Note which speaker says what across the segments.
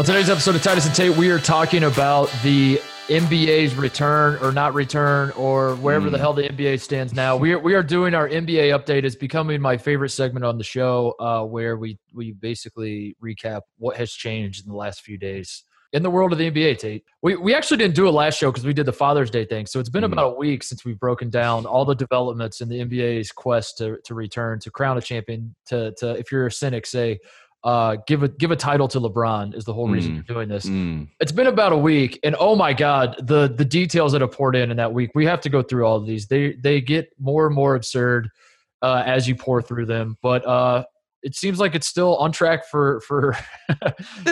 Speaker 1: On today's episode of Titus and Tate, we are talking about the NBA's return or not return or wherever mm. the hmm. hell the NBA stands now. We are, we are doing our NBA update. It's becoming my favorite segment on the show uh, where we, we basically recap what has changed in the last few days in the world of the NBA, Tate. We, we actually didn't do it last show because we did the Father's Day thing. So it's been mm. about a week since we've broken down all the developments in the NBA's quest to, to return, to crown a champion, to, to if you're a cynic, say, uh, give a give a title to LeBron is the whole reason mm. you're doing this. Mm. It's been about a week, and oh my god, the the details that have poured in in that week. We have to go through all of these. They they get more and more absurd uh, as you pour through them, but uh, it seems like it's still on track for for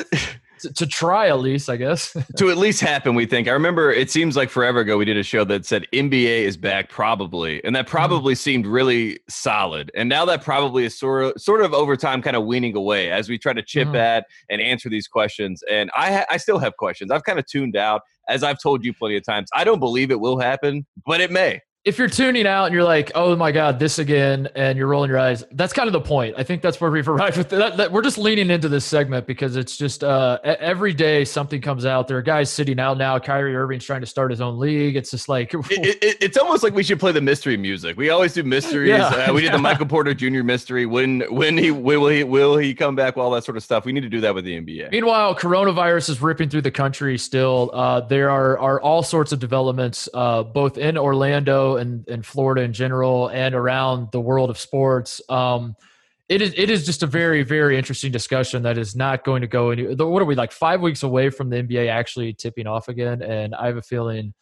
Speaker 1: to, to, try at least, I guess.
Speaker 2: to at least happen, we think. I remember it seems like forever ago we did a show that said NBA is back probably, and that mm-hmm. probably mm-hmm. seemed really solid. And now that probably is sort of sort of over time kind of weaning away as we try to chip mm-hmm. at and answer these questions. And I ha- I still have questions. I've kind of tuned out as I've told you plenty of times. I don't believe it will happen, but it may
Speaker 1: if you're tuning out and you're like, oh my God, this again, and you're rolling your eyes, that's kind of the point. I think that's where we've arrived with that, that we're just leaning into this segment because it's just uh, every day something comes out. There are guys sitting out now. Kyrie Irving's trying to start his own league. It's just like, it,
Speaker 2: it, it's almost like we should play the mystery music. We always do mysteries. Yeah, uh, we did the Michael Porter Jr. mystery. When, when he, will he, will he come back? All that sort of stuff. We need to do that with the NBA.
Speaker 1: Meanwhile, coronavirus is ripping through the country still. Uh, there are, are all sorts of developments, uh, both in Orlando and, Florida in general and around the world of sports. Um, it is it is just a very very interesting discussion that is not going to go any. What are we like five weeks away from the NBA actually tipping off again? And I have a feeling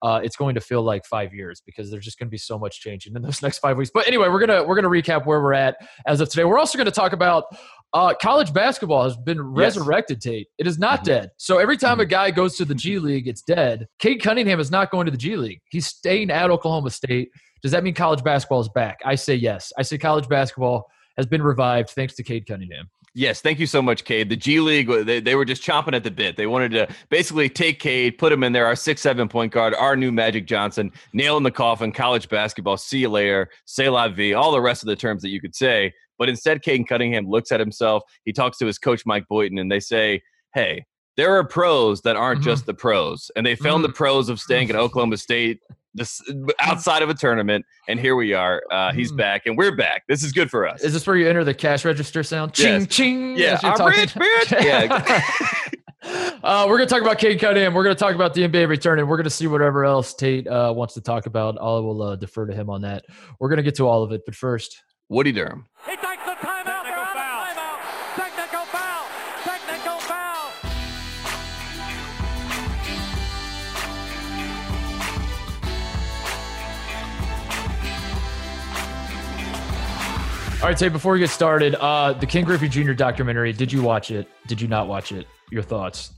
Speaker 1: uh, it's going to feel like five years because there's just going to be so much changing in those next five weeks. But anyway, we're gonna we're gonna recap where we're at as of today. We're also going to talk about uh, college basketball has been resurrected. Yes. Tate, it is not mm-hmm. dead. So every time mm-hmm. a guy goes to the G League, it's dead. Cade Cunningham is not going to the G League. He's staying at Oklahoma State. Does that mean college basketball is back? I say yes. I say college basketball has been revived thanks to Cade Cunningham.
Speaker 2: Yes, thank you so much, Cade. The G League, they, they were just chomping at the bit. They wanted to basically take Cade, put him in there, our six seven point guard, our new Magic Johnson, nail in the coffin, college basketball, see you later, say la vie, all the rest of the terms that you could say. But instead, Cade Cunningham looks at himself. He talks to his coach, Mike Boynton, and they say, hey, there are pros that aren't mm-hmm. just the pros. And they found mm-hmm. the pros of staying at Oklahoma State this outside of a tournament, and here we are. Uh, he's mm. back, and we're back. This is good for us.
Speaker 1: Is this where you enter the cash register sound? Ching yes. ching.
Speaker 2: Yeah, I'm talking. rich, bitch. yeah.
Speaker 1: uh, we're gonna talk about Cade Cunningham. We're gonna talk about the NBA return, and we're gonna see whatever else Tate uh, wants to talk about. I will uh, defer to him on that. We're gonna get to all of it, but first,
Speaker 2: Woody Durham.
Speaker 1: All right, Tay, before we get started, uh, the Ken Griffey Jr. documentary, did you watch it? Did you not watch it? Your thoughts?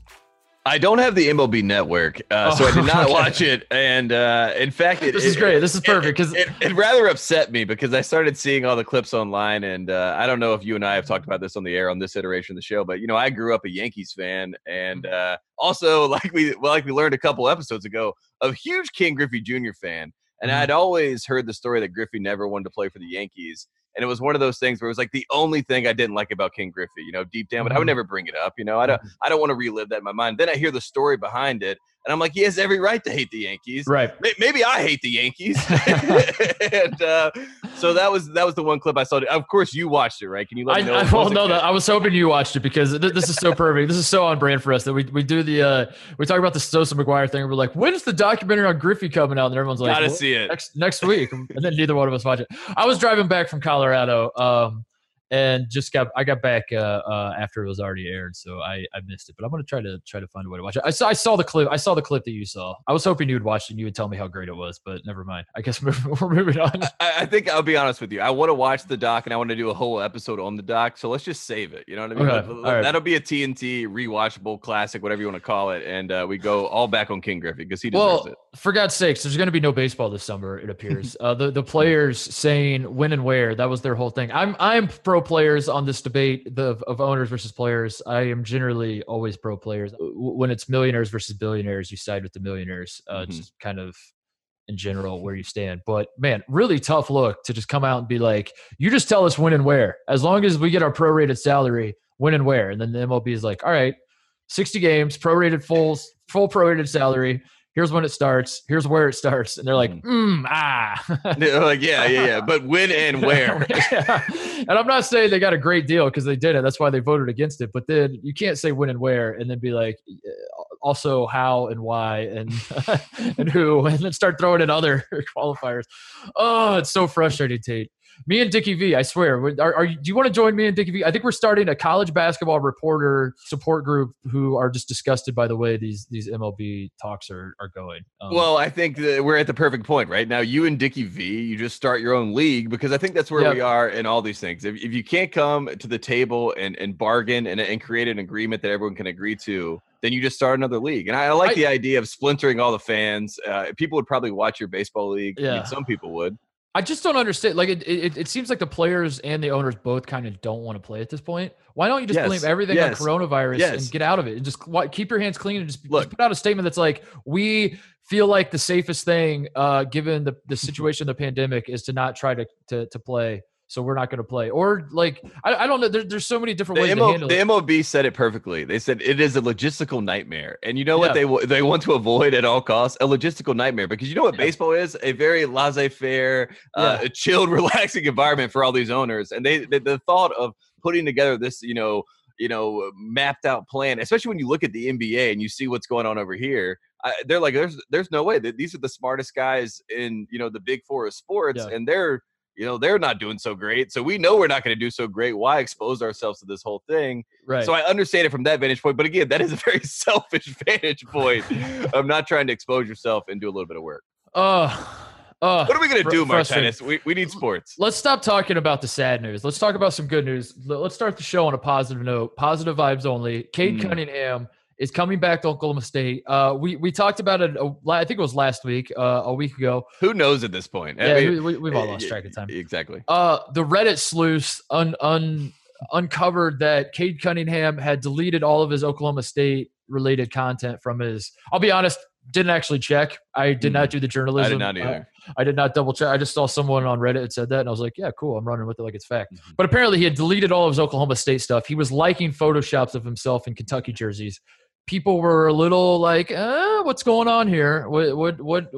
Speaker 2: I don't have the MLB network, uh, oh, so I did not okay. watch it. And uh, in fact, it,
Speaker 1: this is
Speaker 2: it,
Speaker 1: great. This is perfect because
Speaker 2: it, it, rather upset me because I started seeing all the clips online. And uh, I don't know if you and I have talked about this on the air on this iteration of the show, but you know, I grew up a Yankees fan, and uh, also like we well, like we learned a couple episodes ago, a huge Ken Griffey Jr. fan. And mm-hmm. I'd always heard the story that Griffey never wanted to play for the Yankees. And it was one of those things where it was like the only thing I didn't like about Ken Griffey, you know, deep down, but I would mm-hmm. never bring it up. You know, I don't, mm-hmm. I don't want to relive that in my mind. Then I hear the story behind it, and I'm like, he has every right to hate the Yankees.
Speaker 1: Right.
Speaker 2: Maybe I hate the Yankees. and uh, so that was that was the one clip I saw. Of course, you watched it, right? Can you let me know?
Speaker 1: I, I well, no, that I was hoping you watched it because th- this is so perfect. this is so on brand for us that we, we do the uh, we talk about the Sosa McGwire thing. And we're like, when's the documentary on Griffey coming out? And everyone's like,
Speaker 2: gotta see it
Speaker 1: next next week. and then neither one of us watch it. I was driving back from Colorado. Um, and just got I got back uh, uh, after it was already aired, so I, I missed it. But I'm gonna try to try to find a way to watch it. I saw I saw the clip. I saw the clip that you saw. I was hoping you would watch it and you would tell me how great it was, but never mind. I guess we're, we're moving on.
Speaker 2: I, I, think I'll be honest with you. I want to watch the doc and I want to do a whole episode on the doc. So let's just save it. You know what I mean? Okay. Right. That'll be a TNT rewatchable classic, whatever you want to call it, and uh, we go all back on Ken Griffey because he deserves
Speaker 1: well,
Speaker 2: it.
Speaker 1: For God's sakes, there's going to be no baseball this summer. It appears. uh, the the players saying when and where that was their whole thing. I'm I'm pro players on this debate the, of owners versus players. I am generally always pro players. When it's millionaires versus billionaires, you side with the millionaires. Uh, mm-hmm. Just kind of in general where you stand. But man, really tough look to just come out and be like, you just tell us when and where. As long as we get our prorated salary, when and where. And then the MLB is like, all right, 60 games, prorated full full prorated salary. Here's when it starts. Here's where it starts, and they're like, mm, ah,
Speaker 2: They're like yeah, yeah, yeah. But when and where?
Speaker 1: Yeah. And I'm not saying they got a great deal because they did it. That's why they voted against it. But then you can't say when and where, and then be like, also how and why and and who, and then start throwing in other qualifiers. Oh, it's so frustrating, Tate. Me and Dickie V, I swear. Are, are you, do you want to join me and Dickie V? I think we're starting a college basketball reporter support group who are just disgusted by the way these these MLB talks are are going.
Speaker 2: Um, well, I think that we're at the perfect point right now. You and Dickie V, you just start your own league because I think that's where we are in all these things. If, if you can't come to the table and, and bargain and, and create an agreement that everyone can agree to, then you just start another league. And I like I, the idea of splintering all the fans. Uh, people would probably watch your baseball league. Yeah. I mean, some people would.
Speaker 1: I just don't understand. Like it, it, it seems like the players and the owners both kind of don't want to play at this point. Why don't you just yes. blame everything yes. on coronavirus yes. and get out of it and just keep your hands clean and just, just, put out a statement that's like, we feel like the safest thing, uh, given the, the situation of the pandemic, is to not try to to, to play so we're not going to play. Or like, I, I don't know. There, there's so many different the ways MO, to handle
Speaker 2: the
Speaker 1: it.
Speaker 2: MLB said it perfectly. They said it is a logistical nightmare, and you know what yeah. they they want to avoid at all costs? A logistical nightmare because you know what yeah. baseball is? A very laissez-faire, uh, chilled, relaxing environment for all these owners, and they the, the thought of putting together this, you know you know mapped out plan especially when you look at the nba and you see what's going on over here I, they're like there's there's no way that these are the smartest guys in you know the big four of sports yeah. and they're you know they're not doing so great so we know we're not going to do so great why expose ourselves to this whole thing right so i understand it from that vantage point but again that is a very selfish vantage point of not trying to expose yourself and do a little bit of work
Speaker 1: uh uh,
Speaker 2: what are we gonna do, Martinez? We, we need sports.
Speaker 1: Let's stop talking about the sad news. Let's talk about some good news. Let's start the show on a positive note. Positive vibes only. Cade mm. Cunningham is coming back to Oklahoma State. Uh, we we talked about it. Uh, I think it was last week, uh, a week ago.
Speaker 2: Who knows at this point?
Speaker 1: Yeah, I mean, we, have all lost track of time.
Speaker 2: Exactly.
Speaker 1: Uh, the Reddit sleuths un, un, uncovered that Cade Cunningham had deleted all of his Oklahoma State related content from his. I'll be honest, didn't actually check. I did not mm-hmm. do the journalism.
Speaker 2: I did not either.
Speaker 1: I, I, did not double check. I just saw someone on Reddit that said that, and I was like, "Yeah, cool. I'm running with it like it's fact." Mm-hmm. But apparently, he had deleted all of his Oklahoma State stuff. He was liking photoshops of himself in Kentucky jerseys people were a little like, eh, "What's going on here? What what what?"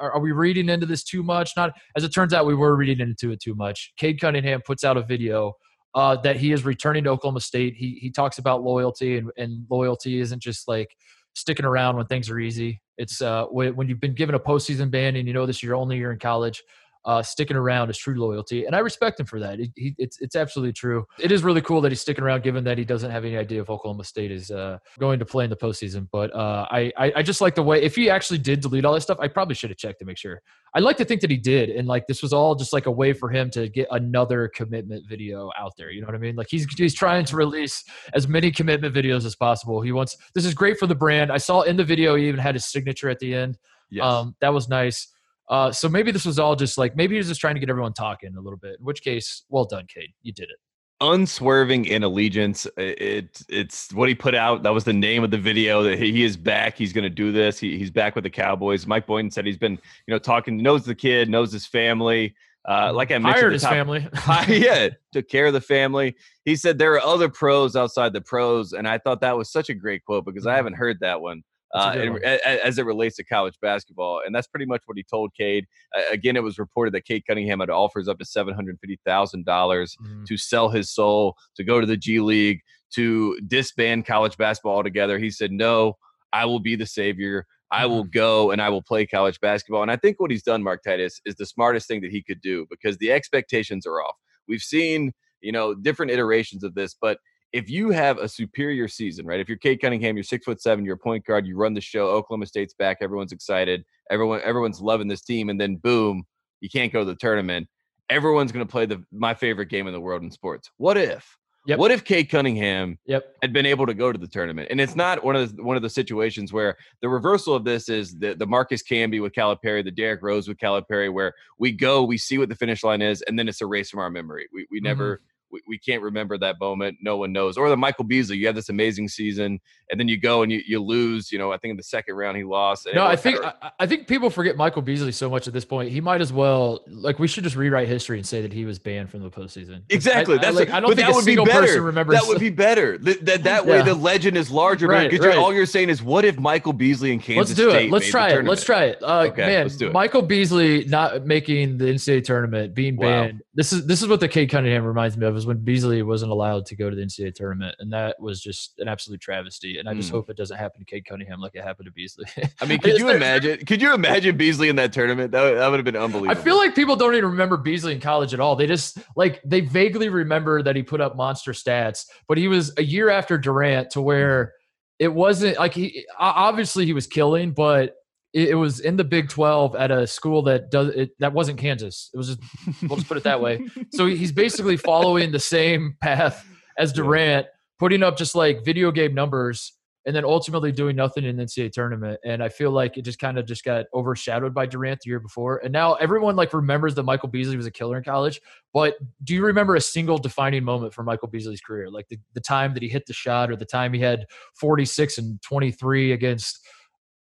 Speaker 1: Are, we reading into this too much? Not as it turns out, we were reading into it too much. Cade Cunningham puts out a video uh, that he is returning to Oklahoma State. He he talks about loyalty, and, and loyalty isn't just like sticking around when things are easy. It's uh, when, when you've been given a postseason ban and you know this is your only year in college uh, sticking around is true loyalty, and I respect him for that. It, he, it's it's absolutely true. It is really cool that he's sticking around, given that he doesn't have any idea if Oklahoma State is uh, going to play in the postseason. But uh, I, I, I just like the way if he actually did delete all that stuff, I probably should have checked to make sure. I like to think that he did, and like this was all just like a way for him to get another commitment video out there. You know what I mean? Like he's he's trying to release as many commitment videos as possible. He wants this is great for the brand. I saw in the video he even had his signature at the end. Yes. Um, that was nice. Uh, so maybe this was all just like maybe he was just trying to get everyone talking a little bit. In which case, well done, Cade. You did it.
Speaker 2: Unswerving in allegiance. It it's what he put out. That was the name of the video. That he is back. He's going to do this. He, he's back with the Cowboys. Mike Boynton said he's been you know talking. Knows the kid. Knows his family. Uh, like I mentioned,
Speaker 1: hired his top, family.
Speaker 2: yeah, took care of the family. He said there are other pros outside the pros, and I thought that was such a great quote because I mm-hmm. haven't heard that one uh, and, as it relates to college basketball. And that's pretty much what he told Cade. Uh, again, it was reported that Cade Cunningham had offers up to $750,000 mm-hmm. to sell his soul, to go to the G League, to disband college basketball altogether. He said, No, I will be the savior. I will mm-hmm. go and I will play college basketball. And I think what he's done, Mark Titus, is the smartest thing that he could do because the expectations are off. We've seen, you know, different iterations of this, but if you have a superior season, right? If you're Cade Cunningham, you're six foot seven, you're a point guard, you run the show, Oklahoma State's back, everyone's excited, everyone everyone's loving this team, and then boom, you can't go to the tournament. Everyone's going to play the my favorite game in the world in sports. What if? Yep. What if Cade Cunningham
Speaker 1: yep.
Speaker 2: had been able to go to the tournament? And it's not one of the, one of the situations where the reversal of this is the, the Marcus Camby with Calipari, the Derrick Rose with Calipari, where we go, we see what the finish line is, and then it's erased from our memory. We, we mm-hmm. never we, we can't remember that moment. No one knows. Or the Michael Beasley, you have this amazing season, and then you go and you, you lose. You know, I think in the second round he lost.
Speaker 1: No, I think I, I, think people forget Michael Beasley so much at this point. He might as well like we should just rewrite history and say that he was banned from the postseason.
Speaker 2: Exactly.
Speaker 1: I,
Speaker 2: That's
Speaker 1: I, like, I don't think that would be better. Remembers
Speaker 2: that would be better. That that, that way
Speaker 1: Yeah.
Speaker 2: the legend is larger.
Speaker 1: Right,
Speaker 2: because
Speaker 1: right.
Speaker 2: all you're saying is, what if Michael Beasley and Kansas
Speaker 1: Let's do
Speaker 2: State
Speaker 1: it. Let's try it. Let's try it. Uh,
Speaker 2: Okay,
Speaker 1: man,
Speaker 2: let's do it.
Speaker 1: Michael Beasley not making the NCAA tournament, being
Speaker 2: Wow.
Speaker 1: banned. This is this is what the Cade Cunningham reminds me of. Is when Beasley wasn't allowed to go to the NCAA tournament, and that was just an absolute travesty. And I just
Speaker 2: Hmm.
Speaker 1: hope it doesn't happen to Kate Cunningham like it happened to Beasley.
Speaker 2: I mean, could you imagine? Could you imagine Beasley in that tournament? That, would- that would have been unbelievable.
Speaker 1: I feel like people don't even remember Beasley in college at all. They just like they vaguely remember that he put up monster stats, but he was a year after Durant to where it wasn't like he obviously he was killing, but it, it was in the Big Twelve at a school that does it that wasn't Kansas. It was just we'll just put it that way. So he's basically following the same path as Durant, putting up just like video game numbers and then ultimately doing nothing in the NCAA tournament. And I feel like it just kind of just got overshadowed by Durant the year before. And now everyone like remembers that Michael Beasley was a killer in college. But do you remember a single defining moment for Michael Beasley's career? Like the, the time that he hit the shot or the time he had 46 and 23 against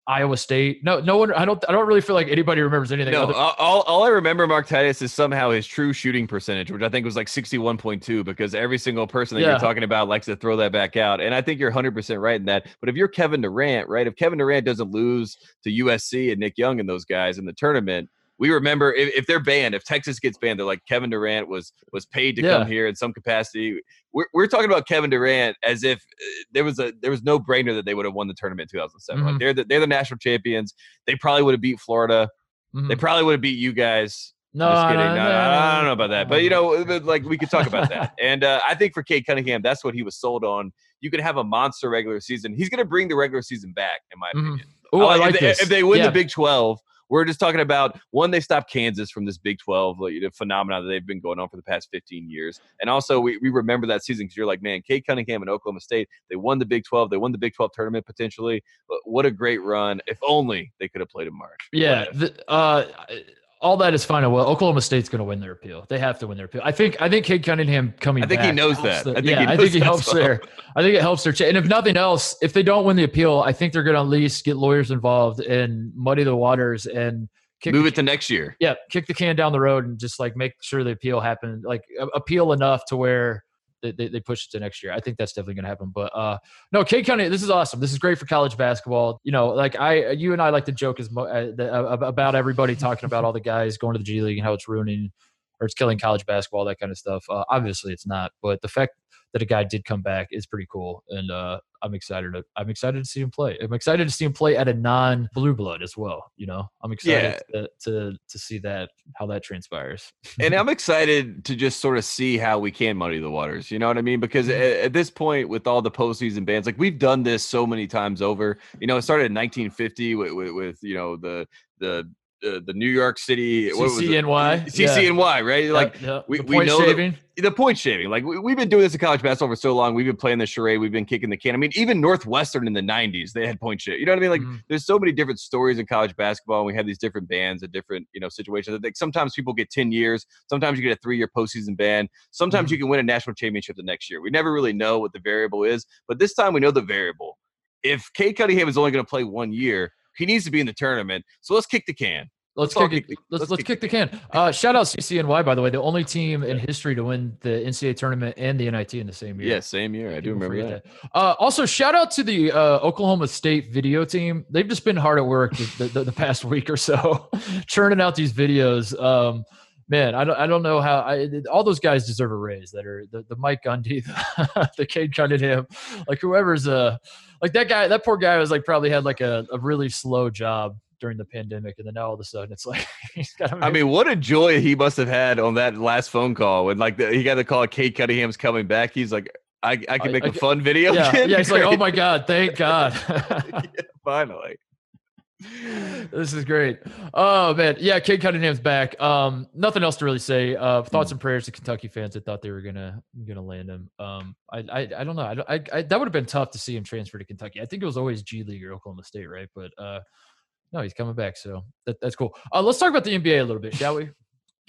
Speaker 1: Iowa State? No, no one I don't I don't really feel like anybody remembers anything.
Speaker 2: No,
Speaker 1: other-
Speaker 2: all, all- I remember Mark Titus is somehow his true shooting percentage, which I think was like 61.2, because every single person that
Speaker 1: Yeah.
Speaker 2: you're talking about likes to throw that back out. And I think you're 100% right in that. But if you're Kevin Durant, right, if Kevin Durant doesn't lose to USC and Nick Young and those guys in the tournament, we remember if, if they're banned, if Texas gets banned, they're like Kevin Durant was was paid to
Speaker 1: Yeah.
Speaker 2: come here in some capacity. We're, we're talking about Kevin Durant as if uh, there was a there was no brainer that they would have won the tournament in 2007. Like
Speaker 1: Mhm.
Speaker 2: they're the, they're the national champions. They probably would have beat Florida.
Speaker 1: Mhm.
Speaker 2: They probably would have beat you guys.
Speaker 1: no,
Speaker 2: Just kidding.
Speaker 1: no,
Speaker 2: No,
Speaker 1: no,
Speaker 2: I don't know about that, but you know, like we could talk about that. And uh, I think for Cade Cunningham, that's what he was sold on. You could have a monster regular season. He's going to bring the regular season back, in my
Speaker 1: Mhm.
Speaker 2: opinion.
Speaker 1: Oh, I
Speaker 2: if
Speaker 1: like
Speaker 2: they,
Speaker 1: this.
Speaker 2: If they win
Speaker 1: Yeah.
Speaker 2: the Big Twelve, we're just talking about one. They stopped Kansas from this Big Twelve, like, the phenomenon that they've been going on for the past fifteen years. And also, we, we remember that season because you're like, man, Cade Cunningham and Oklahoma State, they won the Big Twelve. They won the Big Twelve tournament potentially. But what a great run! If only they could have played in March.
Speaker 1: Yeah, the, uh, all that is fine and well. Oklahoma State's going to win their appeal. They have to win their appeal. I think. I think Cade Cunningham coming.
Speaker 2: I think he knows that. I think
Speaker 1: yeah,
Speaker 2: he
Speaker 1: I think he helps
Speaker 2: well.
Speaker 1: their. I think it helps their. Cha- and if nothing else, if they don't win the appeal, I think they're going to at least get lawyers involved and muddy the waters and kick
Speaker 2: Move
Speaker 1: the
Speaker 2: it to next year.
Speaker 1: yeah, kick the can down the road and just like make sure the appeal happen, like appeal enough to where they, they, push it to next year. I think that's definitely going to happen. But uh, no, Cade County, this is awesome. This is great for college basketball. You know, like I, you and I like to joke as mo- uh, uh, about everybody talking about all the guys going to the G League and how it's ruining or it's killing college basketball, that kind of stuff. Uh, obviously, it's not. But the fact that a guy did come back is pretty cool, and uh, I'm excited. To, I'm excited to see him play. I'm excited to see him play at a non-blue blood as well. You know, I'm excited to, to to see that how that transpires.
Speaker 2: and I'm excited to just sort of see how we can muddy the waters. You know what I mean? Because
Speaker 1: Mm-hmm.
Speaker 2: at, at this point, with all the postseason bans, like we've done this so many times over. You know, it started in 1950 with, with, with you know the the the, the New York City what was it?
Speaker 1: CCNY,
Speaker 2: CCNY, right? Like
Speaker 1: Yep, yep.
Speaker 2: we-
Speaker 1: The
Speaker 2: we
Speaker 1: point
Speaker 2: know
Speaker 1: shaving.
Speaker 2: the point shaving. Like we, we've been doing this in college basketball for so long. We've been playing the charade. We've been kicking the can. I mean, even Northwestern in the 90s, they had point shit. You know what I mean? Like
Speaker 1: Mhm.
Speaker 2: there's so many different stories in college basketball. And we have these different bans and different, you know, situations. I think sometimes people get 10 years. Sometimes you get a three-year postseason ban. Sometimes
Speaker 1: Mhm.
Speaker 2: you can win a national championship the next year. We never really know what the variable is, but this time we know the variable. If Cade Cunningham is only going to play one year, he needs to be in the tournament. So let's kick the can.
Speaker 1: Let's
Speaker 2: all
Speaker 1: kick
Speaker 2: kick the-
Speaker 1: Let's
Speaker 2: let's
Speaker 1: let's
Speaker 2: kick
Speaker 1: kick the can. Uh, shout out CCNY by the way, the only team in history to win the NCAA tournament and the NIT in the same year.
Speaker 2: Yeah, same year. I do remember
Speaker 1: forget
Speaker 2: that.
Speaker 1: Uh, also, shout out to the uh, Oklahoma State video team. They've just been hard at work the, the, the past week or so, churning out these videos. Um, man, I don't, I don't know how. I, all those guys deserve a raise. That are the, the Mike Gundy, the, the Cade Cunningham, like whoever's uh, like that guy. That poor guy was like probably had like a, a really slow job during the pandemic, and then now all of a sudden it's like he's got.
Speaker 2: I mean, what a joy he must have had on that last phone call when, like, the, he got the call. Cade Cunningham's coming back. He's like, I, I can make
Speaker 1: I
Speaker 2: a
Speaker 1: ca-
Speaker 2: fun video.
Speaker 1: yeah, yeah. He's like, oh my god, thank God.
Speaker 2: finally.
Speaker 1: This is great. Oh man, yeah, Cade Cunningham's back. Um, nothing else to really say. Uh, thoughts and prayers to Kentucky fans that thought they were gonna gonna land him. Um, I I, I don't know. I, I, I that would have been tough to see him transfer to Kentucky. I think it was always G League or Oklahoma State, right? But uh, no, he's coming back, so that, that's cool. Uh, let's talk about the NBA a little bit, shall we?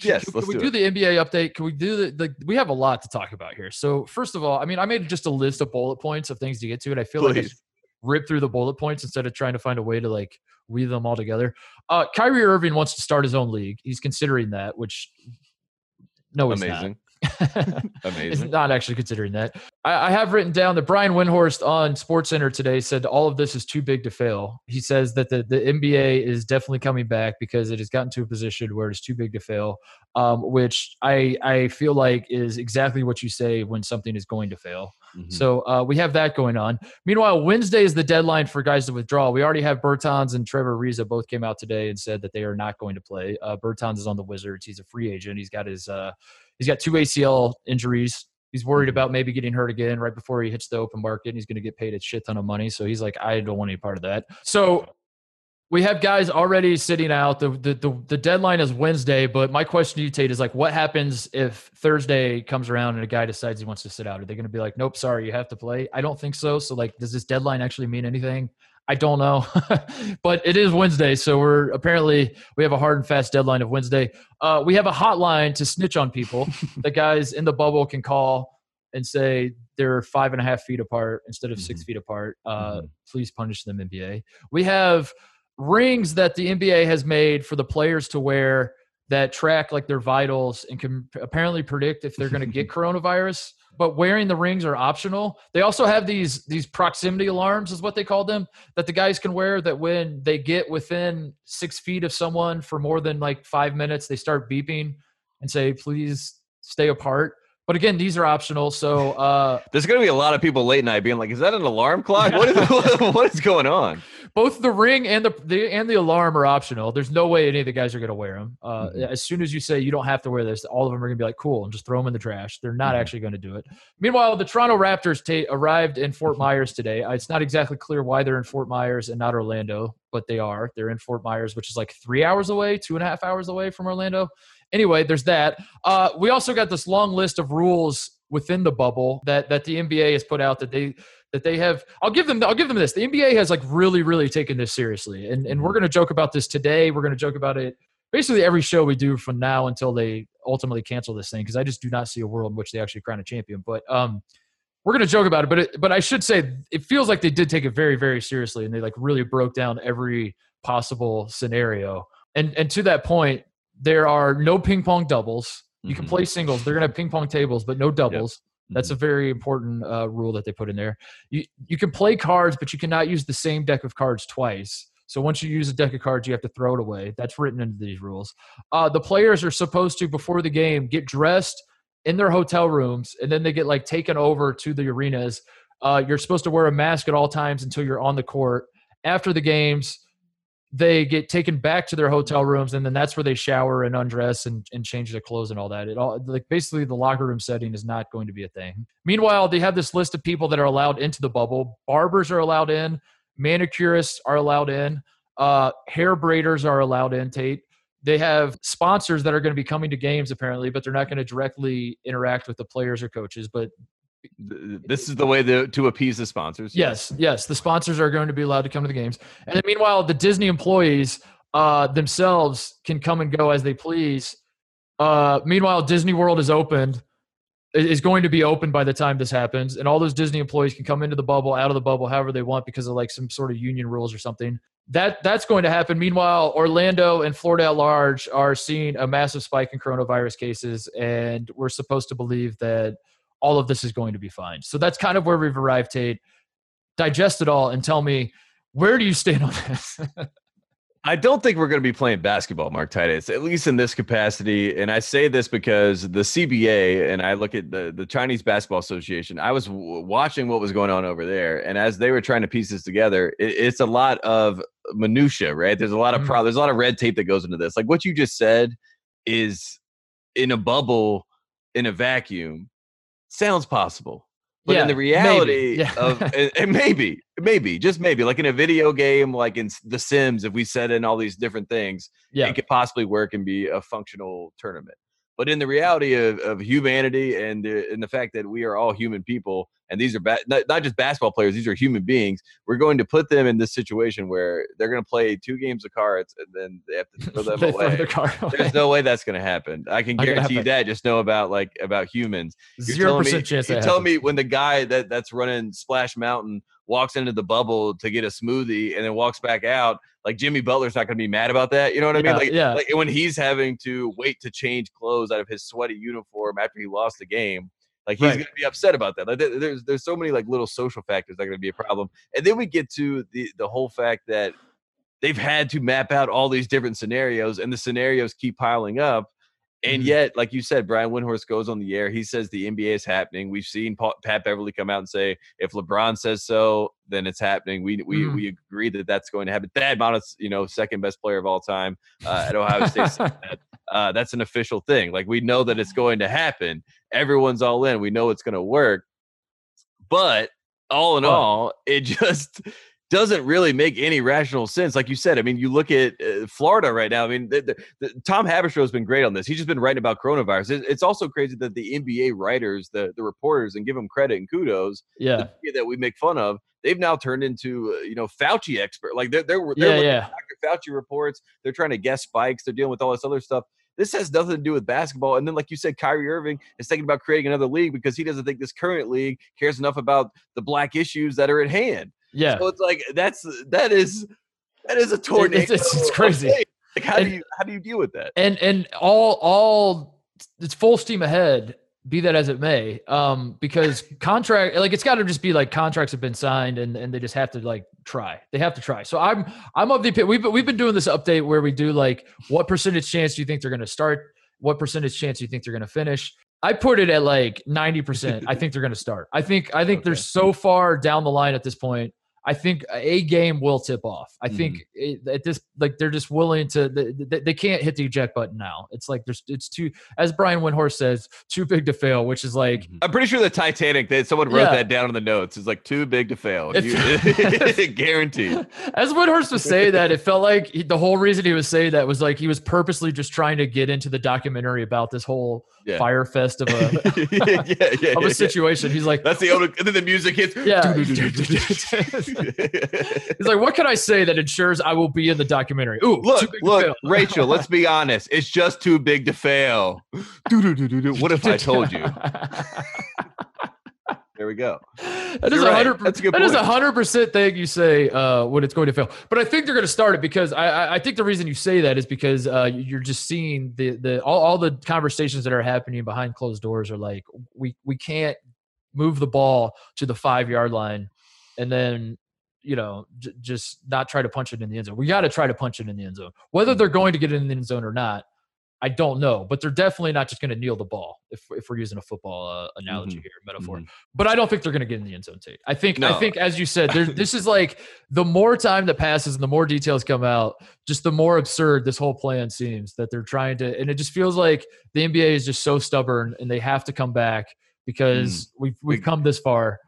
Speaker 2: Yes,
Speaker 1: can,
Speaker 2: let's
Speaker 1: we
Speaker 2: do
Speaker 1: do, the NBA update? Can we do the, the? We have a lot to talk about here. So first of all, I mean, I made just a list of bullet points of things to get to, and I feel like I
Speaker 2: Please.
Speaker 1: rip through the bullet points instead of trying to find a way to like weave them all together. Uh, Kyrie Irving wants to start his own league. He's considering that, which no, he's
Speaker 2: Amazing.
Speaker 1: not. He's not actually considering that. I, I have written down that Brian Windhorst on SportsCenter today said all of this is too big to fail. He says that the, the NBA is definitely coming back because it has gotten to a position where it's too big to fail, um, which I I feel like is exactly what you say when something is going to fail.
Speaker 2: Mhm.
Speaker 1: So uh, we have that going on. Meanwhile, Wednesday is the deadline for guys to withdraw. We already have Bertans and Trevor Ariza both came out today and said that they are not going to play. Uh, Bertans is on the Wizards. He's a free agent. He's got his uh, he's got two ACL injuries. He's worried
Speaker 2: Mhm.
Speaker 1: about maybe getting hurt again right before he hits the open market. And he's going to get paid a shit ton of money. So he's like, I don't want any part of that. So we have guys already sitting out. The, the the the deadline is Wednesday, but my question to you, Tate, is like, what happens if Thursday comes around and a guy decides he wants to sit out? Are they going to be like, nope, sorry, you have to play? I don't think so. So like, does this deadline actually mean anything? I don't know, but it is Wednesday, so we're apparently we have a hard and fast deadline of Wednesday. Uh, we have a hotline to snitch on people. the guys in the bubble can call and say they're five and a half feet apart instead of 6
Speaker 2: Mhm.
Speaker 1: feet apart. Uh,
Speaker 2: Mhm.
Speaker 1: Please punish them, NBA. We have rings that the NBA has made for the players to wear that track like their vitals and can apparently predict if they're going to get coronavirus. But wearing the rings are optional. They also have these these proximity alarms, is what they call them, that the guys can wear. That when they get within six feet of someone for more than like five minutes, they start beeping and say, "Please stay apart." But again, these are optional. So uh,
Speaker 2: There's going to be a lot of people late night being like, "Is that an alarm clock? What is what is going on?"
Speaker 1: Both the ring and the, the and the alarm are optional. There's no way any of the guys are going to wear them. Uh,
Speaker 2: Mhm.
Speaker 1: As soon as you say you don't have to wear this, all of them are going to be like, "Cool," and just throw them in the trash. They're not
Speaker 2: Mhm.
Speaker 1: actually going to do it. Meanwhile, the Toronto Raptors ta- arrived in Fort Myers today. Uh, It's not exactly clear why they're in Fort Myers and not Orlando, but they are. They're in Fort Myers, which is like three hours away, two and a half hours away from Orlando. Anyway, there's that. Uh, we also got this long list of rules within the bubble that that the NBA has put out that they that they have I'll give them I'll give them this. The NBA has like really really taken this seriously. And and we're going to joke about this today. We're going to joke about it basically every show we do from now until they ultimately cancel this thing because I just do not see a world in which they actually crown a champion. But um we're going to joke about it, but it, but I should say it feels like they did take it very very seriously and they like really broke down every possible scenario. And and to that point, there are no ping pong doubles. You can
Speaker 2: Mhm.
Speaker 1: play singles. They're going to have ping pong tables, but no doubles. That's a
Speaker 2: Mm-hmm.
Speaker 1: very important uh, rule that they put in there. You you can play cards, but you cannot use the same deck of cards twice. So once you use a deck of cards, you have to throw it away. That's written into these rules. Uh, the players are supposed to before the game get dressed in their hotel rooms, and then they get like taken over to the arenas. Uh, you're supposed to wear a mask at all times until you're on the court. After the games, they get taken back to their hotel rooms and then that's where they shower and undress and, and change their clothes and all that. It all like basically the locker room setting is not going to be a thing. Meanwhile they have this list of people that are allowed into the bubble. Barbers are allowed in. Manicurists are allowed in. Uh, hair braiders are allowed in tate. They have sponsors that are going to be coming to games apparently but they're not going to directly interact with the players or coaches. But
Speaker 2: This is the way to, to appease the sponsors.
Speaker 1: Yes, yes. The sponsors are going to be allowed to come to the games. And meanwhile, the Disney employees uh, themselves can come and go as they please. Uh, meanwhile, Disney World is opened, is going to be open by the time this happens. And all those Disney employees can come into the bubble, out of the bubble, however they want because of like some sort of union rules or something. That that's going to happen. Meanwhile, Orlando and Florida at large are seeing a massive spike in coronavirus cases, and we're supposed to believe that all of this is going to be fine. So that's kind of where we've arrived, Tate digest it all and tell me where do you stand on this?
Speaker 2: I don't think we're going to be playing basketball, Mark Titus, at least in this capacity. And I say this because the CBA and I look at the, the Chinese Basketball Association, I was w- watching what was going on over there. And as they were trying to piece this together, it, it's a lot of minutia, right? There's a lot of
Speaker 1: Mhm.
Speaker 2: pro- there's a lot of red tape that goes into this. Like what you just said is in a bubble, in a vacuum, sounds possible. But
Speaker 1: Yeah,
Speaker 2: in the
Speaker 1: maybe.
Speaker 2: reality
Speaker 1: Yeah.
Speaker 2: of and, and maybe, maybe, just maybe, like in a video game, like in The Sims, if we set in all these different things,
Speaker 1: yeah.
Speaker 2: it could possibly work and be a functional tournament. But in the reality of, of humanity and the, and the fact that we are all human people, and these are ba- not, not just basketball players; these are human beings. We're going to put them in this situation where they're going to play two games of cards, and then they have to throw them away.
Speaker 1: throw the away.
Speaker 2: There's no way that's going to happen. I can guarantee you that. Just know about like about humans.
Speaker 1: Zero percent chance.
Speaker 2: Telling
Speaker 1: happens.
Speaker 2: me when the guy that that's running Splash Mountain walks into the bubble to get a smoothie and then walks back out, like Jimmy Butler's not going to be mad about that. You know what I mean? Like,
Speaker 1: yeah.
Speaker 2: like when he's having to wait to change clothes out of his sweaty uniform after he lost the game. Like he's
Speaker 1: Right.
Speaker 2: going to be upset about that. Like there's there's so many like little social factors that are going to be a problem, and then we get to the the whole fact that they've had to map out all these different scenarios, and the scenarios keep piling up. And
Speaker 1: Mhm.
Speaker 2: yet, like you said, Brian Windhorst goes on the air. He says the NBA is happening. We've seen Pa- Pat Beverley come out and say, if LeBron says so, then it's happening. We we
Speaker 1: Mhm.
Speaker 2: we agree that that's going to happen. Thad Montis, you know, second best player of all time uh, at Ohio State. Uh, that's an official thing. Like we know that it's going to happen. Everyone's all in. We know it's going to work. But all in
Speaker 1: But-
Speaker 2: all, it just doesn't really make any rational sense. Like you said, I mean, you look at uh, Florida right now. I mean, the, the, the, Tom Haberstroh has been great on this. He's just been writing about coronavirus. It- it's also crazy that the NBA writers, the the reporters, and give them credit and kudos,
Speaker 1: yeah,
Speaker 2: that we make fun of, they've now turned into uh, you know Fauci expert. Like they're they're, they're
Speaker 1: yeah,
Speaker 2: looking
Speaker 1: yeah.
Speaker 2: Dr. Fauci reports. They're trying to guess spikes. They're dealing with all this other stuff. This has nothing to do with basketball. And then, like you said, Kyrie Irving is thinking about creating another league because he doesn't think this current league cares enough about the black issues that are at hand.
Speaker 1: Yeah.
Speaker 2: So it's like that's that is that is a tornado.
Speaker 1: it's- it's
Speaker 2: of
Speaker 1: crazy.
Speaker 2: Like how do you how do you deal with that?
Speaker 1: and and all all it's full steam ahead be that as it may um because contract like it's got to just be like contracts have been signed and and they just have to like try. They have to try. So i'm i'm of the opinion we've, we've been doing this update where we do like what percentage chance do you think they're going to start? What percentage chance do you think they're going to finish? I put it at like 90% i think they're going to start. I think i think they're so far down the line at this point I think a game will tip off. I think mm-hmm. it, at this, like they're just willing to. They, they, can't hit the eject button now. It's like there's, it's too, as Brian Windhorst says, too big to fail. Which is like, mm-hmm.
Speaker 2: I'm pretty sure the Titanic that someone wrote
Speaker 1: Yeah.
Speaker 2: that down in the notes is like too big to fail. You- guaranteed.
Speaker 1: as Windhorst was saying that, it felt like he, the whole reason he was saying that was like he was purposely just trying to get into the documentary about this whole
Speaker 2: Yeah.
Speaker 1: Fyre Fest of a
Speaker 2: yeah, yeah,
Speaker 1: of a situation. He's like,
Speaker 2: That's the only. And then the music hits.
Speaker 1: Yeah. He's like, what can I say that ensures I will be in the documentary? Ooh,
Speaker 2: look, look. Rachel. Let's be honest. It's just too big to fail. What if I told you? There we go.
Speaker 1: That is a hundred.
Speaker 2: That's a good
Speaker 1: That is a hundred percent thing you say uh, when it's going to fail. But I think they're going to start it because I, I, I think the reason you say that is because uh, you're just seeing the the all, all the conversations that are happening behind closed doors are like we we can't move the ball to the five yard line and then you know j- just not try to punch it in the end zone. We got to try to punch it in the end zone, whether they're going to get it in the end zone or not. I don't know, but they're definitely not just going to kneel the ball if, if we're using a football uh, analogy
Speaker 2: Mhm.
Speaker 1: here, metaphor
Speaker 2: Mhm.
Speaker 1: but I don't think they're going to get in the end zone. Tate. I think I think as you said, there, this is like the more time that passes and the more details come out, just the more absurd this whole plan seems that they're trying to, and it just feels like the NBA is just so stubborn and they have to come back because we've we've
Speaker 2: We-
Speaker 1: come this far.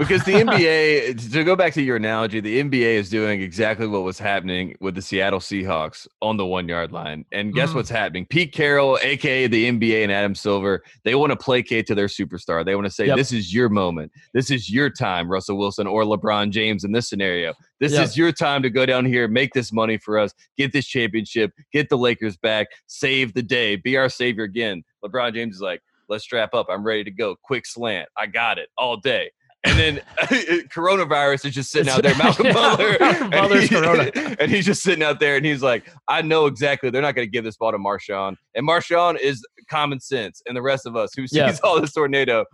Speaker 2: Because the NBA, to go back to your analogy, the NBA is doing exactly what was happening with the Seattle Seahawks on the one yard line. And guess
Speaker 1: Mhm.
Speaker 2: what's happening? Pete Carroll, aka the NBA, and Adam Silver, they want to placate to their superstar. They want to say,
Speaker 1: Yep.
Speaker 2: "This is your moment. This is your time, Russell Wilson or LeBron James in this scenario. This
Speaker 1: Yep.
Speaker 2: is your time to go down here, make this money for us, get this championship, get the Lakers back, save the day, be our savior again." LeBron James is like, "Let's strap up. I'm ready to go. Quick slant. I got it all day." And then coronavirus is just sitting out there, Malcolm
Speaker 1: Yeah,
Speaker 2: Butler.
Speaker 1: Butler's
Speaker 2: he-
Speaker 1: corona.
Speaker 2: and he's just sitting out there and he's like, I know exactly they're not going to give this ball to Marshawn. And Marshawn is common sense. And the rest of us who sees
Speaker 1: Yeah.
Speaker 2: all this tornado,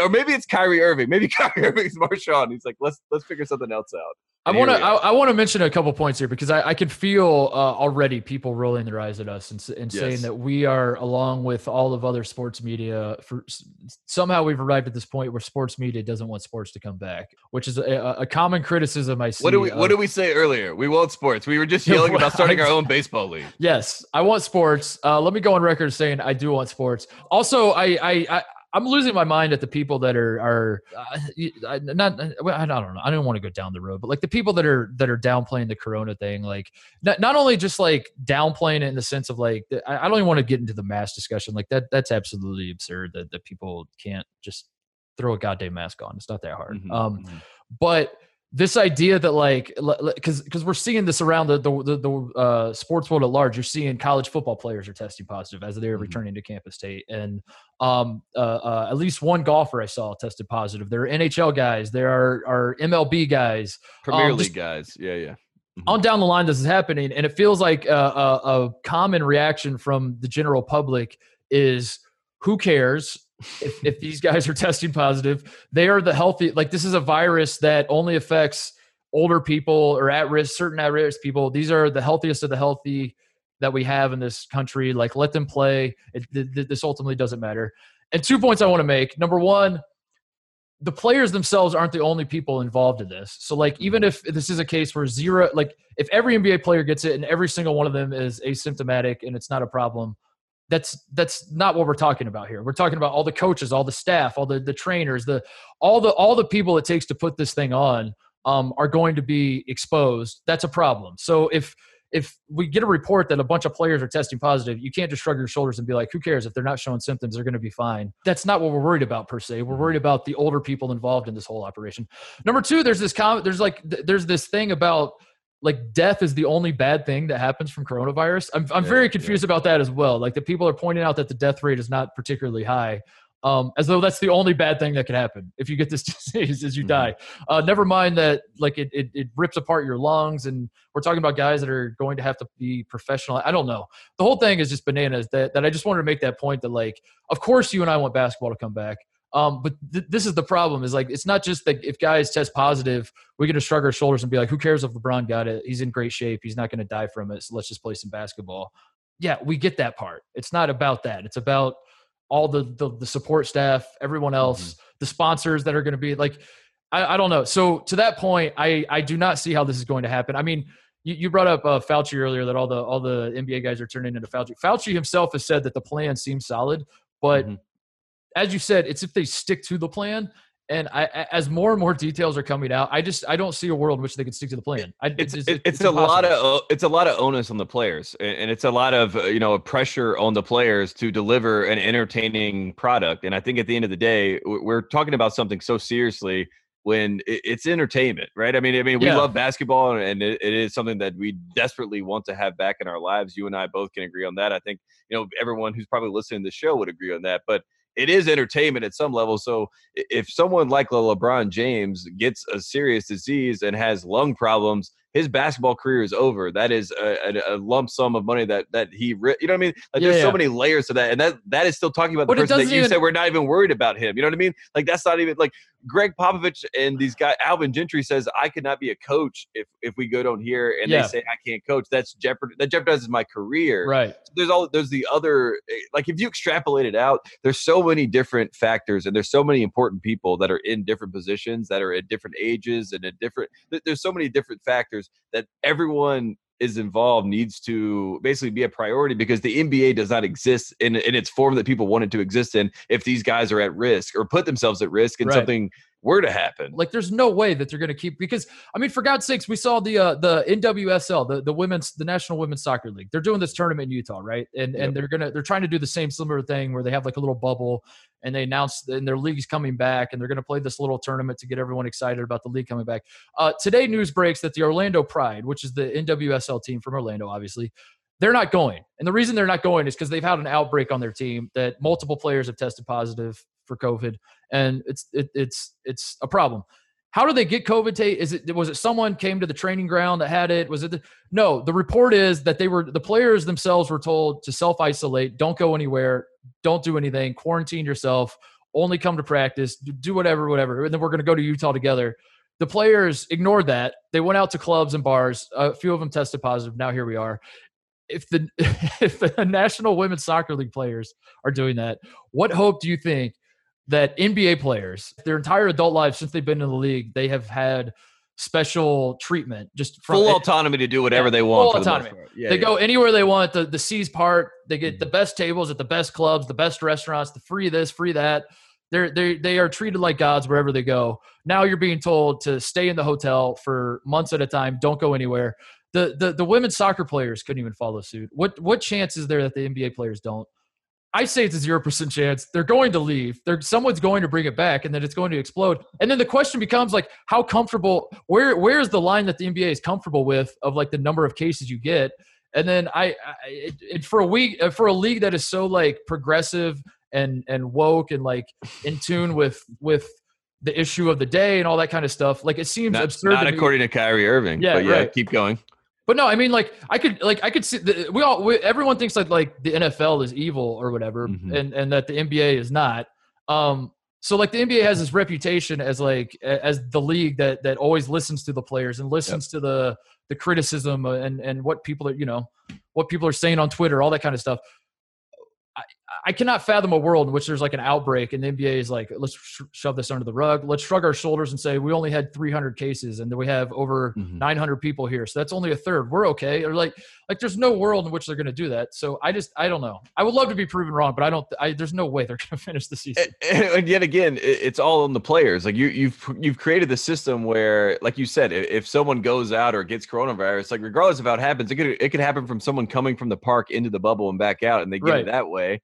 Speaker 2: or maybe it's Kyrie Irving. Maybe Kyrie Irving's Marshawn. He's like, let's let's figure something else out.
Speaker 1: I want to I. I want to mention a couple points here because I, I can feel uh, already people rolling their eyes at us and, and saying that we are along with all of other sports media for somehow we've arrived at this point where sports media doesn't want sports to come back, which is a, a common criticism I see.
Speaker 2: What do we What
Speaker 1: of-
Speaker 2: did we say earlier? We want sports. We were just yelling about starting our own baseball league.
Speaker 1: Yes, I want sports. Uh, let me go on record saying I do want sports. Also, I, I, I I'm losing my mind at the people that are are uh, not. I don't know. I don't want to go down the road, but like the people that are that are downplaying the Corona thing, like not, not only just like downplaying it in the sense of like I, don't even want to get into the mass discussion. Like that that's absolutely absurd that that people can't just throw a goddamn mask on. It's not that hard.
Speaker 2: Mhm,
Speaker 1: Um,
Speaker 2: mhm.
Speaker 1: but this idea that like because because we're seeing this around the the, the, the uh, sports world at large. You're seeing college football players are testing positive as they're
Speaker 2: Mhm.
Speaker 1: returning to campus state. And um, uh, uh, at least one golfer i saw tested positive. There are nhl guys. There are, are mlb guys.
Speaker 2: Premier
Speaker 1: um,
Speaker 2: League guys. Yeah, yeah.
Speaker 1: on down the line this is happening. And it feels like a, a, a common reaction from the general public is who cares if, if these guys are testing positive they are the healthy like this is a virus that only affects older people or at risk certain at risk people. These are the healthiest of the healthy that we have in this country. Like let them play. It, th- th- this ultimately doesn't matter. And two points i want to make. Number one the players themselves aren't the only people involved in this. So like even if this is a case where zero like if every NBA player gets it and every single one of them is asymptomatic and it's not a problem, that's that's not what we're talking about here. We're talking about all the coaches, all the staff, all the the trainers, the all the all the people it takes to put this thing on um, are going to be exposed. That's a problem. So if if we get a report that a bunch of players are testing positive, you can't just shrug your shoulders and be like, who cares? If they're not showing symptoms, they're going to be fine. That's not what we're worried about per se. We're worried about the older people involved in this whole operation. Number two, there's this comment, there's like, there's this thing about like death is the only bad thing that happens from coronavirus. I'm, I'm
Speaker 2: Yeah,
Speaker 1: very
Speaker 2: yeah.
Speaker 1: confused about that as well. Like the people are pointing out that the death rate is not particularly high. Um, as though that's the only bad thing that could happen if you get this disease is you
Speaker 2: Mhm.
Speaker 1: die. Uh, never mind that like it, it it rips apart your lungs and we're talking about guys that are going to have to be professional. I don't know. The whole thing is just bananas. That that I just wanted to make that point that like, of course you and I want basketball to come back. Um, but th- this is the problem is like it's not just that if guys test positive, we're gonna shrug our shoulders and be like, who cares if LeBron got it? He's in great shape. He's not gonna die from it. So let's just play some basketball. Yeah, we get that part. It's not about that. It's about all the the, the support staff, everyone else, the sponsors that are going to be like, I, I don't know. So to that point, I I do not see how this is going to happen. I mean, you, you brought up uh, Fauci earlier that all the all the NBA guys are turning into Fauci. Fauci himself has said that the plan seems solid, but
Speaker 2: Mhm.
Speaker 1: As you said, it's if they stick to the plan. And I, as more and more details are coming out, I just I don't see a world in which they could stick to the plan. I,
Speaker 2: it's
Speaker 1: it's,
Speaker 2: it's, it's a lot of it's a lot of onus on the players and it's a lot of uh, you know pressure on the players to deliver an entertaining product and i think at the end of the day we're talking about something so seriously when it's entertainment right i mean i mean we
Speaker 1: Yeah.
Speaker 2: love basketball and it, it is something that we desperately want to have back in our lives you and i both can agree on that i think you know everyone who's probably listening to the show would agree on that but it is entertainment at some level. So if someone like LeBron James gets a serious disease and has lung problems, his basketball career is over. That is a, a, a lump sum of money that that he, you know what I mean? Like
Speaker 1: Yeah,
Speaker 2: there's so many layers to that, and that that is still talking about the
Speaker 1: But
Speaker 2: person that you
Speaker 1: even-
Speaker 2: said we're not even worried about him. You know what I mean? Like that's not even like Gregg Popovich and these guys. Alvin Gentry says I could not be a coach if if we go down here and
Speaker 1: Yeah.
Speaker 2: they say I can't coach. That's jeopard. That jeopardizes my career
Speaker 1: right.
Speaker 2: there's all there's the other eh, like if you extrapolate it out there's so many different factors and there's so many important people that are in different positions that are at different ages and at different there's so many different factors that everyone is involved needs to basically be a priority because the NBA does not exist in in its form that people want it to exist in if these guys are at risk or put themselves at risk and
Speaker 1: Right.
Speaker 2: something were to happen
Speaker 1: Like, there's no way that they're going to keep because I mean, for God's sakes, we saw the uh, the NWSL, the the women's the National Women's Soccer League. They're doing this tournament in Utah, right? And
Speaker 2: Yep.
Speaker 1: and they're gonna they're trying to do the same similar thing where they have like a little bubble and they announce and their league's coming back and they're gonna play this little tournament to get everyone excited about the league coming back. Uh, today, news breaks that the Orlando Pride, which is the NWSL team from Orlando, obviously. They're not going. And the reason they're not going is because they've had an outbreak on their team that multiple players have tested positive for COVID and it's it, it's it's a problem. How do they get COVID? Tate? Is it was it someone came to the training ground that had it? Was it the, no? The report is that they were the players themselves were told to self isolate, don't go anywhere, don't do anything, quarantine yourself, only come to practice, do whatever, whatever, and then we're going to go to Utah together. The players ignored that. They went out to clubs and bars. A few of them tested positive. Now here we are. If the if the National Women's Soccer League players are doing that, what hope do you think that NBA players, their entire adult lives since they've been in the league, they have had special treatment just from
Speaker 2: full autonomy to do whatever
Speaker 1: Yeah,
Speaker 2: they want
Speaker 1: full
Speaker 2: for the
Speaker 1: autonomy.
Speaker 2: part. Yeah,
Speaker 1: they
Speaker 2: yeah.
Speaker 1: go anywhere they want. The the C's part, they get
Speaker 2: Mhm.
Speaker 1: the best tables at the best clubs, the best restaurants, the free this, free that. They're they they are treated like gods wherever they go. Now you're being told to stay in the hotel for months at a time. Don't go anywhere. The the the women's soccer players couldn't even follow suit. What what chance is there that the NBA players don't? I say it's a zero percent chance they're going to leave. There, someone's going to bring it back, and then it's going to explode. And then the question becomes like, how comfortable? Where where is the line that the NBA is comfortable with of like the number of cases you get? And then I, I it, it, for a week uh, for a league that is so like progressive and and woke and like in tune with with the issue of the day and all that kind of stuff. Like it seems
Speaker 2: not,
Speaker 1: absurd.
Speaker 2: Not to according to Kyrie Irving. Yeah, but yeah, right. keep going.
Speaker 1: But no, I mean, like I could, like I could see. The, we all, we, everyone thinks that like the NFL is evil or whatever, mm-hmm. and and that the NBA is not. Um, so like the NBA has this reputation as like as the league that that always listens to the players and listens yep. to the the criticism and and what people are you know what people are saying on Twitter, all that kind of stuff. I cannot fathom a world in which there's like an outbreak and the NBA is like, let's sh- shove this under the rug. Let's shrug our shoulders and say we only had 300 cases and then we have over mm-hmm. 900 people here, so that's only a third. We're okay. Or like, like there's no world in which they're going to do that. So I just, I don't know. I would love to be proven wrong, but I don't. I, there's no way they're going to finish the season.
Speaker 2: And, and, yet again, it's all on the players. Like you, you've you've created the system where, like you said, if someone goes out or gets coronavirus, like regardless of how it happens, it could it could happen from someone coming from the park into the bubble and back out, and they get right. it that way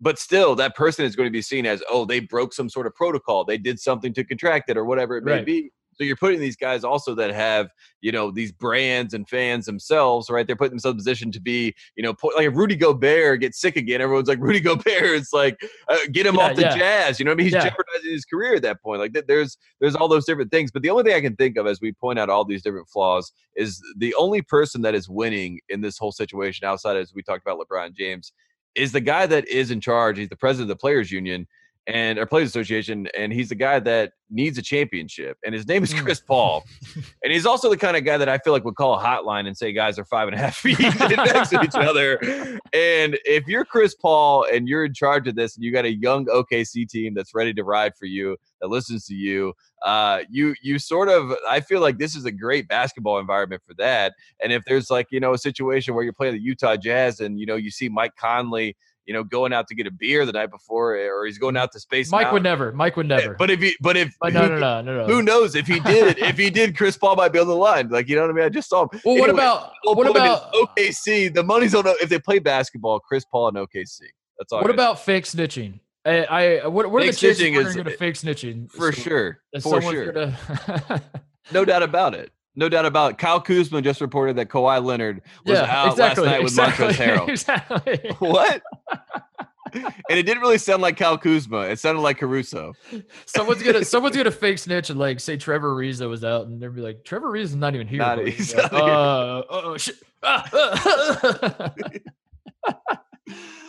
Speaker 2: but still that person is going to be seen as oh they broke some sort of protocol they did something to contract it or whatever it may right. be so you're putting these guys also that have you know these brands and fans themselves right they're putting themselves in position to be you know like if rudy gobert gets sick again everyone's like rudy gobert it's like uh, get him yeah, off the yeah. jazz you know what i mean he's yeah. jeopardizing his career at that point like there's there's all those different things but the only thing i can think of as we point out all these different flaws is the only person that is winning in this whole situation outside as we talked about lebron james is the guy that is in charge. He's the president of the players union and our players association, and he's the guy that needs a championship. And his name is hmm. Chris Paul, and he's also the kind of guy that I feel like would call a hotline and say guys are five and a half feet next to each other. And if you're Chris Paul and you're in charge of this, and you got a young OKC team that's ready to ride for you, that listens to you, uh, you you sort of I feel like this is a great basketball environment for that. And if there's like you know a situation where you're playing the Utah Jazz and you know you see Mike Conley you know, going out to get a beer the night before, eh, or he's going out to space.
Speaker 1: Mike Mountain. would never. Mike would never.
Speaker 2: But if he, but if
Speaker 1: but no, who, no, no, no, no,
Speaker 2: who knows if he did? if he did, Chris Paul might be on the line. Like you know what I mean? I just saw
Speaker 1: him. Well, anyway, what about what about
Speaker 2: OKC? The money's on if they play basketball. Chris Paul and OKC. That's all.
Speaker 1: What about fake snitching? I, I what, what are the chances we're going to fake snitching
Speaker 2: for so, sure? For sure. Gonna... no doubt about it. No doubt about it. Kyle Kuzma just reported that Kawhi Leonard was yeah, out exactly, last night with exactly, Montrezl Harrell. Exactly. What? and it didn't really sound like Kyle Kuzma. It sounded like Caruso.
Speaker 1: Someone's gonna someone's gonna fake snitch and like say Trevor Ariza was out, and they'll be like, Trevor Ariza's not even here. Not, he's like, uh, oh shit.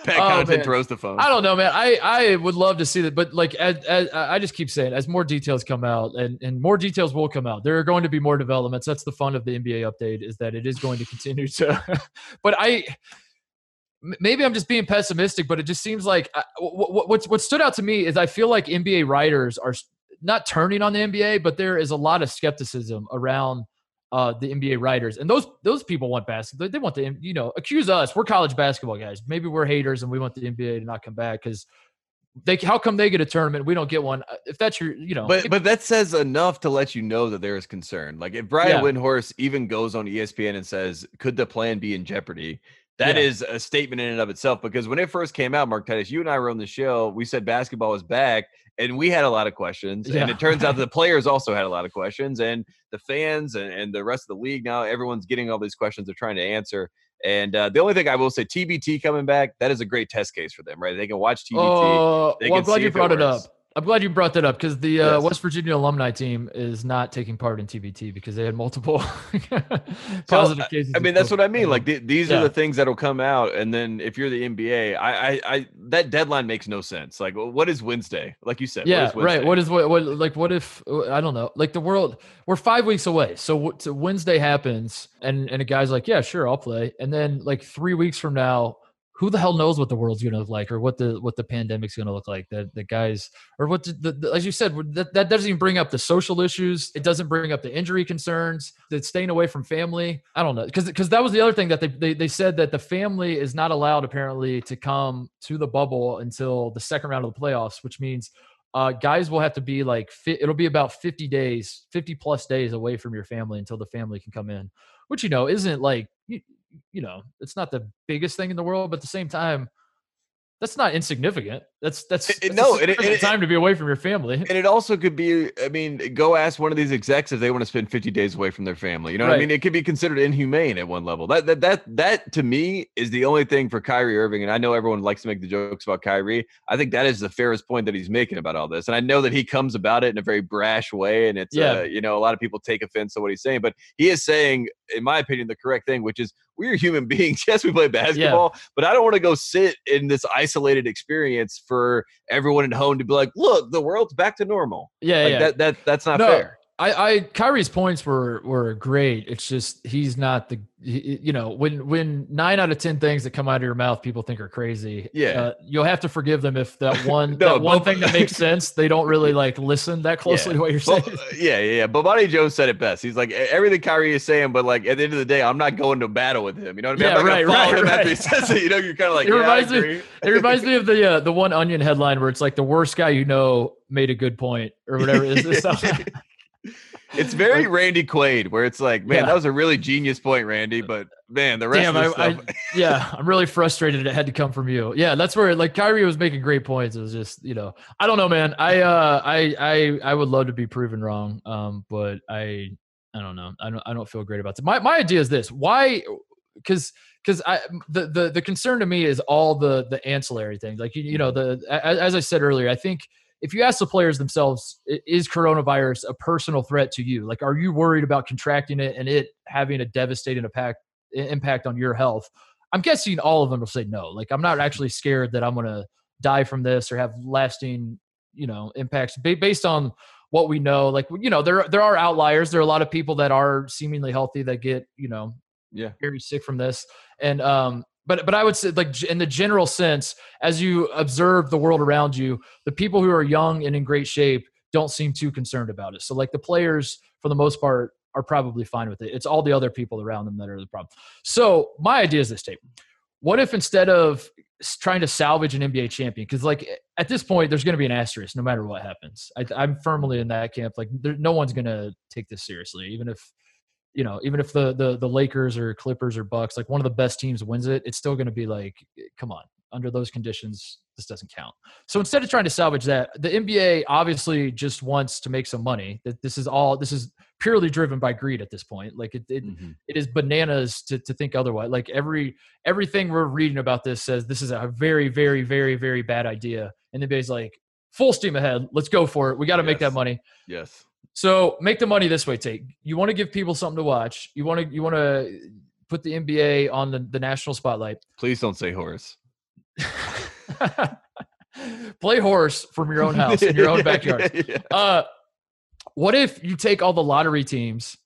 Speaker 2: Pat oh, Connaughton throws the phone.
Speaker 1: I don't know, man. I, I would love to see that, but like as, as, I just keep saying, as more details come out, and and more details will come out, there are going to be more developments. That's the fun of the NBA update is that it is going to continue to. but I maybe I'm just being pessimistic, but it just seems like uh, what, what, what stood out to me is I feel like NBA writers are not turning on the NBA, but there is a lot of skepticism around uh, the NBA writers, and those those people want basketball. They want the you know accuse us. We're college basketball guys. Maybe we're haters, and we want the NBA to not come back because they how come they get a tournament we don't get one uh, if that's your you know
Speaker 2: but but that says enough to let you know that there is concern like if brian yeah. windhorst even goes on espn and says could the plan be in jeopardy that yeah. is a statement in and of itself because when it first came out, Mark Titus, you and I were on the show. We said basketball was back, and we had a lot of questions. Yeah. And it turns out the players also had a lot of questions, and the fans and, and the rest of the league now, everyone's getting all these questions they're trying to answer. And uh, the only thing I will say, TBT coming back, that is a great test case for them, right? They can watch TBT.
Speaker 1: Oh, well, I'm glad you brought it, it up. I'm glad you brought that up because the uh, yes. West Virginia alumni team is not taking part in TBT because they had multiple positive so, cases.
Speaker 2: I mean, that's what I mean. Like these yeah. are the things that'll come out, and then if you're the NBA, I, I, I, that deadline makes no sense. Like, what is Wednesday? Like you said,
Speaker 1: yeah, what right. What is what, what? Like, what if I don't know? Like the world, we're five weeks away. So, so Wednesday happens, and and a guy's like, yeah, sure, I'll play, and then like three weeks from now who the hell knows what the world's going to look like or what the what the pandemic's going to look like. The, the guys or what the, the, as you said that, that doesn't even bring up the social issues. It doesn't bring up the injury concerns. That staying away from family. I don't know because because that was the other thing that they, they they said that the family is not allowed apparently to come to the bubble until the second round of the playoffs which means uh, guys will have to be like it'll be about 50 days 50 plus days away from your family until the family can come in which you know isn't like you know, it's not the biggest thing in the world, but at the same time, that's not insignificant. That's that's, that's
Speaker 2: no, it- it-
Speaker 1: time to be away from your family.
Speaker 2: And it also could be, I mean, go ask one of these execs if they want to spend 50 days away from their family. You know what I mean? It could be considered inhumane at one level. That that that that to me is the only thing for Kyrie Irving. And I know everyone likes to make the jokes about Kyrie. I think that is the fairest point that he's making about all this. And I know that he comes about it in a very brash way. And it's
Speaker 1: Yeah.
Speaker 2: uh, you know, a lot of people take offense to what he's saying, but he is saying, in my opinion, the correct thing, which is we're human beings. Yes, we play basketball, but I don't want to go sit in this isolated experience for everyone at home to be like, look, the world's back to normal.
Speaker 1: yeah,
Speaker 2: Like
Speaker 1: yeah.
Speaker 2: that that that's not
Speaker 1: No,
Speaker 2: fair.
Speaker 1: I, I Kyrie's points were were great. It's just he's not the he- you know when when nine out of ten things that come out of your mouth people think are crazy.
Speaker 2: Yeah.
Speaker 1: uh, you'll have to forgive them if that one
Speaker 2: No,
Speaker 1: that one
Speaker 2: but-
Speaker 1: thing that makes sense they don't really like listen that closely to what you're saying.
Speaker 2: Uh, yeah, yeah, yeah. But Bonnie Jones said it best. He's like "E- everything Kyrie is saying, but like at the end of the day, I'm not going to battle with him. You know what I mean?
Speaker 1: Yeah,
Speaker 2: I'm not
Speaker 1: right,
Speaker 2: gonna
Speaker 1: right,
Speaker 2: after he says it. You know, you're kind of like,
Speaker 1: It
Speaker 2: yeah,
Speaker 1: reminds me- It reminds me of the uh, the one Onion headline where it's like the worst guy you know made a good point or whatever. Is this
Speaker 2: it's very Randy Quaid, where it's like, man,
Speaker 1: Yeah.
Speaker 2: that was a really genius point, Randy. But man, the rest
Speaker 1: Damn,
Speaker 2: of
Speaker 1: I,
Speaker 2: the
Speaker 1: I,
Speaker 2: stuff.
Speaker 1: yeah, I'm really frustrated. It had to come from you. Yeah, that's where like Kyrie was making great points. It was just you know, I don't know, man. I uh, I I I would love to be proven wrong. Um, but I I don't know. I don't I don't feel great about it. My my idea is this: why? Because because I the, the the concern to me is all the the ancillary things. Like you you know the a- as I said earlier, I think if you ask the players themselves, is coronavirus a personal threat to you? Like, are you worried about contracting it and it having a devastating impact impact on your health? I'm guessing all of them will say no. Like, I'm not actually scared that I'm going to die from this or have lasting, you know, impacts based on what we know. Like, you know, there there are outliers. There are a lot of people that are seemingly healthy that get, you know,
Speaker 2: yeah,
Speaker 1: very sick from this and um but but i would say like in the general sense as you observe the world around you the people who are young and in great shape don't seem too concerned about it. So like the players for the most part are probably fine with it. It's all the other people around them that are the problem. So my idea is this Tate what if instead of trying to salvage an nba champion because like at this point there's going to be an asterisk no matter what happens. I, i'm firmly in that camp. Like there, no one's going to take this seriously even if you know, even if the the the Lakers or Clippers or Bucks, like one of the best teams wins it, it's still going to be like, come on, under those conditions, this doesn't count. So instead of trying to salvage that, the NBA obviously just wants to make some money. That this is all this is purely driven by greed at this point. Like it it,
Speaker 2: Mhm.
Speaker 1: it is bananas to to think otherwise. Like every everything we're reading about this says this is a very very very very bad idea, and the NBA's like full steam ahead, let's go for it. We got to make that money.
Speaker 2: yes.
Speaker 1: So make the money this way, Tate. You want to give people something to watch. You want to you want to put the NBA on the, the national spotlight.
Speaker 2: Please don't say horse.
Speaker 1: Play horse from your own house in your own backyard.
Speaker 2: Yeah.
Speaker 1: Uh, what if you take all the lottery teams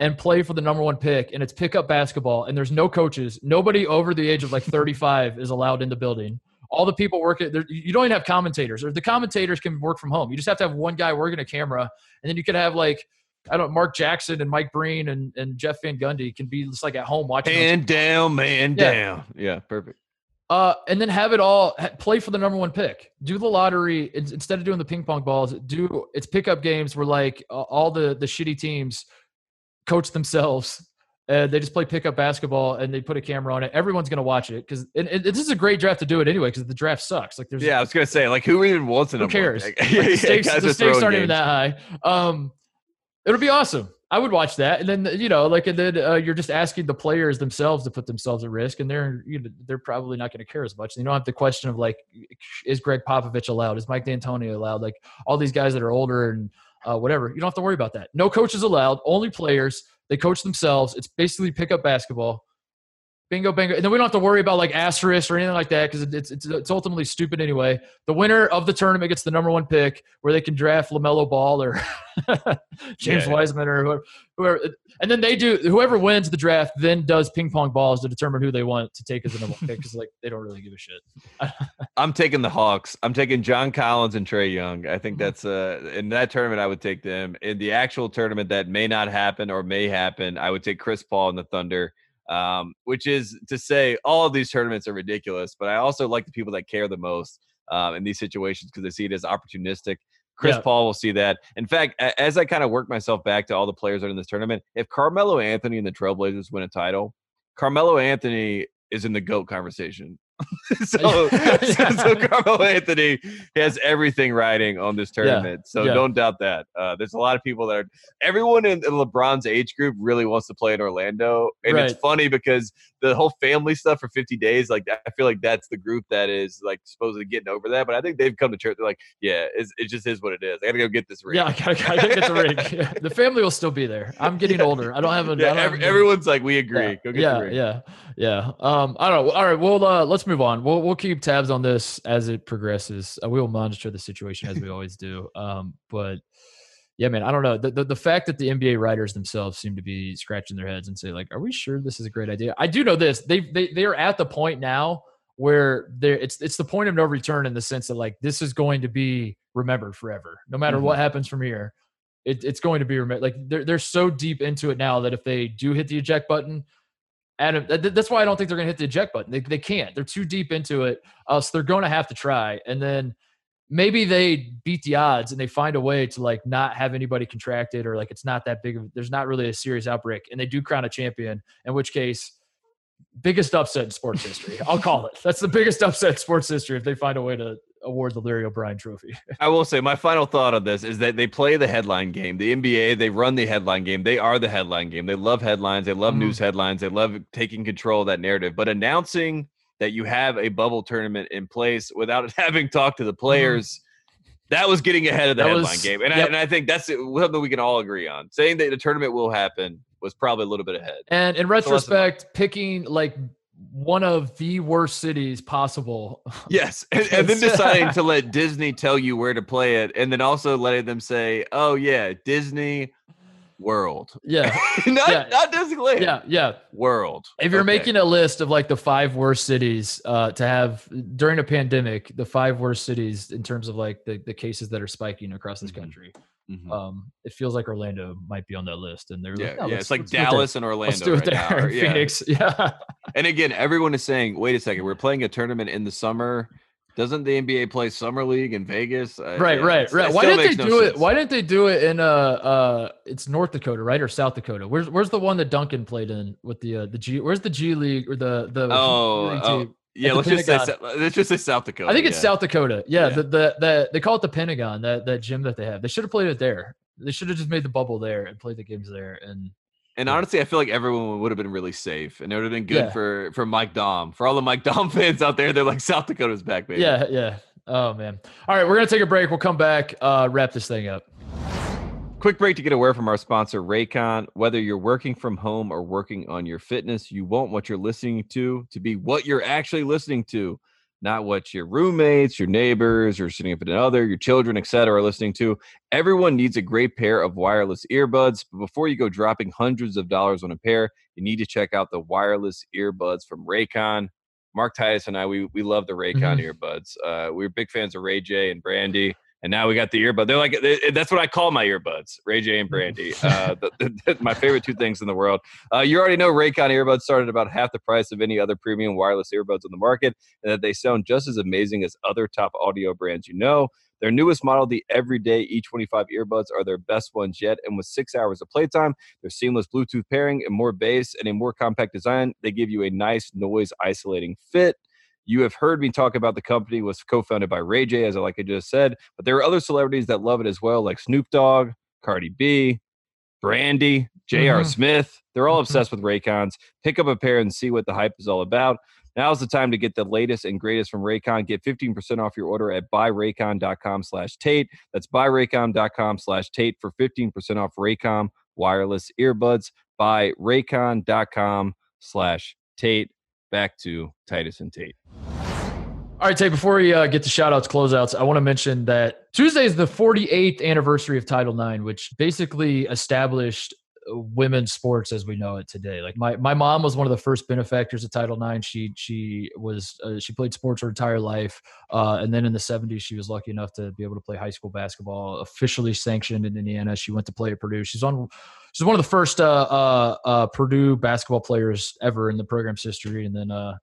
Speaker 1: and play for the number one pick, and it's pickup basketball, and there's no coaches, nobody over the age of like 35 is allowed in the building. All the people working there, you don't even have commentators, or the commentators can work from home. You just have to have one guy working a camera, and then you could have like I don't Mark Jackson and Mike Breen and, and Jeff Van Gundy can be just like at home watching. those
Speaker 2: Hand down, man
Speaker 1: Yeah.
Speaker 2: down. Yeah, perfect.
Speaker 1: Uh, and then have it all play for the number one pick. Do the lottery instead of doing the ping pong balls. Do it's pickup games where like uh, all the the shitty teams coach themselves. Uh, they just play pickup basketball and they put a camera on it. Everyone's gonna watch it because this is a great draft to do it anyway because the draft sucks. Like there's
Speaker 2: Yeah, I was gonna say, like, who even wants a
Speaker 1: who cares? Like, the stakes, the stakes aren't even that high. Um, it'll be awesome. I would watch that, and then you know, like, and then uh, you're just asking the players themselves to put themselves at risk, and they're you know, they're probably not going to care as much. And You don't have the question of like, is Gregg Popovich allowed? Is Mike D'Antoni allowed? Like all these guys that are older and uh, whatever. You don't have to worry about that. No coaches allowed. Only players. They coach themselves. It's basically pickup basketball. Bingo, bingo. And then we don't have to worry about like asterisk or anything like that because it's, it's it's ultimately stupid anyway. The winner of the tournament gets the number one pick, where they can draft LaMelo Ball or James
Speaker 2: Yeah.
Speaker 1: Wiseman or whoever, whoever. And then they do whoever wins the draft then does ping pong balls to determine who they want to take as the number one pick because like they don't really give a shit.
Speaker 2: I'm taking the Hawks. I'm taking John Collins and Trae Young. I think
Speaker 1: Mhm.
Speaker 2: that's uh in that tournament I would take them. In the actual tournament that may not happen or may happen, I would take Chris Paul and the Thunder. Um, which is to say all of these tournaments are ridiculous, but I also like the people that care the most um, in these situations because they see it as opportunistic. Chris
Speaker 1: Yeah.
Speaker 2: Paul will see that. In fact, as I kind of work myself back to all the players that are in this tournament, if Carmelo Anthony and the Trailblazers win a title, Carmelo Anthony is in the GOAT conversation so, so, so Carmelo Anthony has everything riding on this tournament. So
Speaker 1: Yeah.
Speaker 2: don't doubt that. Uh, there's a lot of people that are. Everyone in, in LeBron's age group really wants to play in Orlando, and it's funny because the whole family stuff for 50 days. Like I feel like that's the group that is like supposedly getting over that. But I think they've come to church. They're like, yeah, it's, it just is what it is. I gotta go get this ring.
Speaker 1: Yeah, I gotta, gotta get the ring. Yeah. The family will still be there. I'm getting
Speaker 2: Yeah.
Speaker 1: older. I don't have a.
Speaker 2: Yeah,
Speaker 1: don't
Speaker 2: every,
Speaker 1: have a-
Speaker 2: everyone's like, we agree.
Speaker 1: Yeah,
Speaker 2: Go get
Speaker 1: yeah, yeah, yeah. Um, I don't know. All right, well, uh, let's move on. We'll we'll keep tabs on this as it progresses. Uh, we will monitor the situation as we always do. Um, but yeah, man, I don't know. The, the the fact that the NBA writers themselves seem to be scratching their heads and say like, "Are we sure this is a great idea?" I do know this. They they they are at the point now where there it's it's the point of no return in the sense that like this is going to be remembered forever, no matter
Speaker 2: Mhm.
Speaker 1: what happens from here. It, it's going to be remembered. Like they're they're so deep into it now that if they do hit the eject button, Adam, that's why I don't think they're going to hit the eject button. They, they can't. They're too deep into it. Uh, so they're going to have to try. And then maybe they beat the odds and they find a way to like not have anybody contracted or like it's not that big of there's not really a serious outbreak and they do crown a champion in which case biggest upset in sports history i'll call it that's the biggest upset in sports history if they find a way to award the larry o'brien trophy
Speaker 2: I will say my final thought on this is that they play the headline game. The NBA, they run the headline game. They are the headline game. They love headlines. They love
Speaker 1: Mhm.
Speaker 2: news headlines. They love taking control of that narrative. But announcing that you have a bubble tournament in place without having talked to the mm-hmm. players, that was getting ahead of the
Speaker 1: That
Speaker 2: headline
Speaker 1: was-
Speaker 2: game. And, I, and I think that's something we can all agree on. Saying that the tournament will happen was probably a little bit ahead.
Speaker 1: and in retrospect picking like one of the worst cities possible
Speaker 2: Yes, and, and then deciding to let Disney tell you where to play it, and then also letting them say, "Oh yeah, Disney World,
Speaker 1: yeah
Speaker 2: not
Speaker 1: Yeah.
Speaker 2: not Disneyland,
Speaker 1: yeah yeah
Speaker 2: World."
Speaker 1: If you're
Speaker 2: Okay.
Speaker 1: making a list of like the five worst cities uh, to have during a pandemic, the five worst cities in terms of like the, the cases that are spiking across this
Speaker 2: Mhm.
Speaker 1: country,
Speaker 2: Mhm.
Speaker 1: um, it feels like Orlando might be on that list. And they're
Speaker 2: yeah,
Speaker 1: like, "No,
Speaker 2: yeah, it's like
Speaker 1: let's do it there.
Speaker 2: Dallas and Orlando.
Speaker 1: Let's do it
Speaker 2: right
Speaker 1: there.
Speaker 2: or- yeah.
Speaker 1: Phoenix. Yeah.
Speaker 2: And again, everyone is saying, "Wait a second, we're playing a tournament in the summer." Doesn't the NBA play summer league in Vegas?
Speaker 1: Right,
Speaker 2: yeah,
Speaker 1: right, right. Why didn't they
Speaker 2: no
Speaker 1: do it? Why didn't they do it in uh uh it's North Dakota, right? Or South Dakota? Where's where's the one that Duncan played in with the uh the G where's the G League or the the
Speaker 2: Oh, oh,
Speaker 1: team?
Speaker 2: yeah. Let's just say. Let's just say South Dakota.
Speaker 1: I think it's
Speaker 2: yeah.
Speaker 1: South Dakota. Yeah,
Speaker 2: Yeah.
Speaker 1: The, the the they call it the Pentagon. That that gym that they have. They should have played it there. They should have just made the bubble there and played the games there. And
Speaker 2: And honestly, I feel like everyone would have been really safe, and it would have been good
Speaker 1: Yeah.
Speaker 2: for for Mike Daum. For all the Mike Daum fans out there, they're like South Dakota's back, baby.
Speaker 1: yeah, yeah. Oh man. All right, we're gonna take a break. We'll come back. Uh, wrap this thing up.
Speaker 2: Quick break to get a word from our sponsor, Raycon. Whether you're working from home or working on your fitness, you want what you're listening to to be what you're actually listening to, not what your roommates, your neighbors, or your significant other, your children, etc. are listening to. Everyone needs a great pair of wireless earbuds, but before you go dropping hundreds of dollars on a pair, you need to check out the wireless earbuds from Raycon. Mark Titus and I, we we love the Raycon earbuds. Uh, we're big fans of Ray J and Brandy and now we got the earbud. They're like they- that's what I call my earbuds, Ray J and Brandy. Uh, the, the, my favorite two things in the world. Uh, you already know Raycon earbuds started about half the price of any other premium wireless earbuds on the market, and that they sound just as amazing as other top audio brands you know. Their newest model, the Everyday E25 earbuds, are their best ones yet. And with six hours of playtime, their seamless Bluetooth pairing, and more bass, and a more compact design, they give you a nice noise isolating fit. You have heard me talk about the company was co-founded by Ray J, as I like I just said, but there are other celebrities that love it as well, like Snoop Dogg, Cardi B, Brandy, J.R.
Speaker 1: Mhm.
Speaker 2: Smith. They're all
Speaker 1: Mhm.
Speaker 2: obsessed with Raycons. Pick up a pair and see what the hype is all about. Now's the time to get the latest and greatest from Raycon. Get 15% off your order at buyraycon.com slash Tate. That's buyraycon.com slash Tate for 15% off Raycon wireless earbuds. Buyraycon.com slash Tate. Back to Titus and Tate.
Speaker 1: All right, Tate, before we uh, get to shout outs, closeouts, I want to mention that Tuesday is the 48th anniversary of Title IX, which basically established women's sports as we know it today. Like my, my mom was one of the first benefactors of Title IX. She she was uh, she played sports her entire life, uh, and then in the 70s she was lucky enough to be able to play high school basketball, officially sanctioned in Indiana. She went to play at Purdue. She's on she's one of the first uh, uh, uh, Purdue basketball players ever in the program's history, and then. Uh,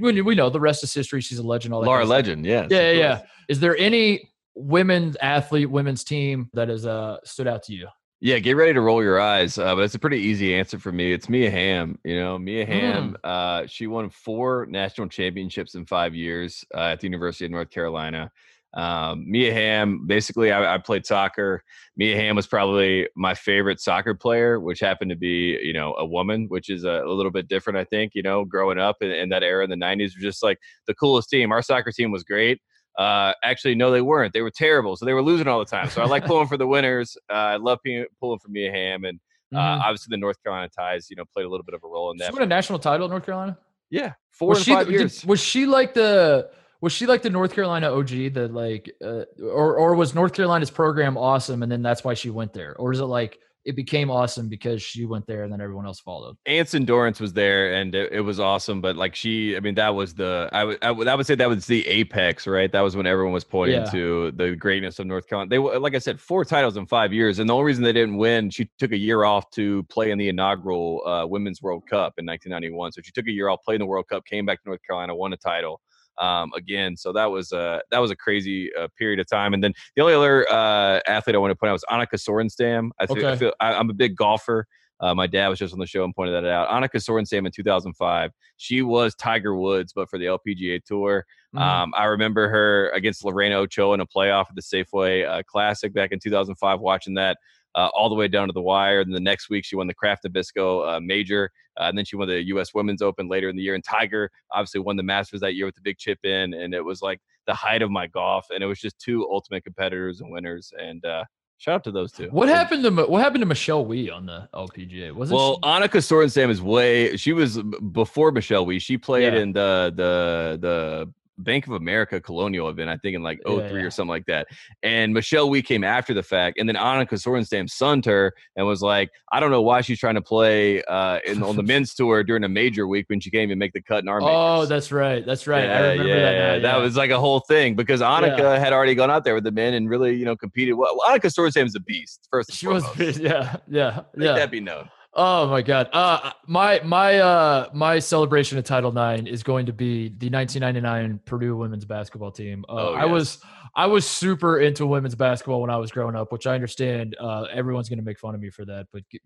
Speaker 1: we, we know the rest is history. She's a legend. All that
Speaker 2: Laura
Speaker 1: kind of stuff.
Speaker 2: Legend, yes.
Speaker 1: Yeah, yeah, yeah. Is there any women's athlete, women's team that has uh, stood out to you?
Speaker 2: Yeah, get ready to roll your eyes. Uh, but it's a pretty easy answer for me. It's Mia Hamm. You know, Mia Hamm. Mm. Uh, she won four national championships in five years uh, at the University of North Carolina. Um, Mia Hamm, basically, I, I, played soccer. Mia Hamm was probably my favorite soccer player, which happened to be, you know, a woman, which is a, a little bit different, I think. You know, growing up in, in that era in the '90s was just like the coolest team. Our soccer team was great. Uh, actually, no, they weren't. They were terrible, so they were losing all the time. So I like pulling for the winners. Uh, I love pulling for Mia Hamm, and uh, mm-hmm. obviously the North Carolina ties, you know, played a little bit of a role in that.
Speaker 1: She won a national title in North Carolina.
Speaker 2: Yeah, four was she, five years.
Speaker 1: Did, was she like the? was she like the North Carolina OG that like uh, or or was North Carolina's program awesome and then that's why she went there or is it like it became awesome because she went there and then everyone else followed.
Speaker 2: Anson Dorrance was there and it, it, was awesome, but like she, I mean, that was the I would I would I would say that was the apex, right? That was when everyone was pointing yeah. to the greatness of North Carolina. They like I said, four titles in five years, and the only reason they didn't win, she took a year off to play in the inaugural uh, Women's World Cup in 1991. So she took a year off, played in the World Cup, came back to North Carolina, won a title um, again. So that was uh, that was a crazy uh, period of time. And then the only other uh, athlete I want to point out was Annika Sorenstam. I, th- okay. I feel I, am a big golfer. Uh, my dad was just on the show and pointed that out. Annika Sorenstam in 2005. She was Tiger Woods, but for the LPGA Tour. Mm-hmm. Um, I remember her against Lorena Ochoa in a playoff at the Safeway uh, Classic back in 2005. Watching that uh, all the way down to the wire. And the next week, she won the Kraft Nabisco uh, Major, uh, and then she won the U.S. Women's Open later in the year. And Tiger obviously won the Masters that year with the big chip in, and it was like the height of my golf. And it was just two ultimate competitors and winners. And uh, Shout out to those two.
Speaker 1: What happened to what happened to Michelle Wie on the LPGA? Was
Speaker 2: well, she? Annika Sorenstam is way. She was before Michelle Wie. She played yeah. in the the the Bank of America Colonial event, I think in like 03 yeah, yeah. or something like that. And Michelle Wie came after the fact, and then Annika Sorenstam sunned her and was like, I don't know why she's trying to play uh, in, on the men's tour during a major week when she can't even make the cut in our.
Speaker 1: Oh, that's right, that's right. Yeah, I remember yeah, that. Now,
Speaker 2: that was like a whole thing because Annika had already gone out there with the men and really, you know, competed. Well, Annika Sorenstam is a beast. First,
Speaker 1: she foremost. was, yeah, yeah, yeah.
Speaker 2: that be known.
Speaker 1: Oh my god. Uh my my uh my celebration of Title IX is going to be the 1999 Purdue women's basketball team. Uh, oh, yes. I was I was super into women's basketball when I was growing up, which I understand uh, everyone's going to make fun of me for that, but get,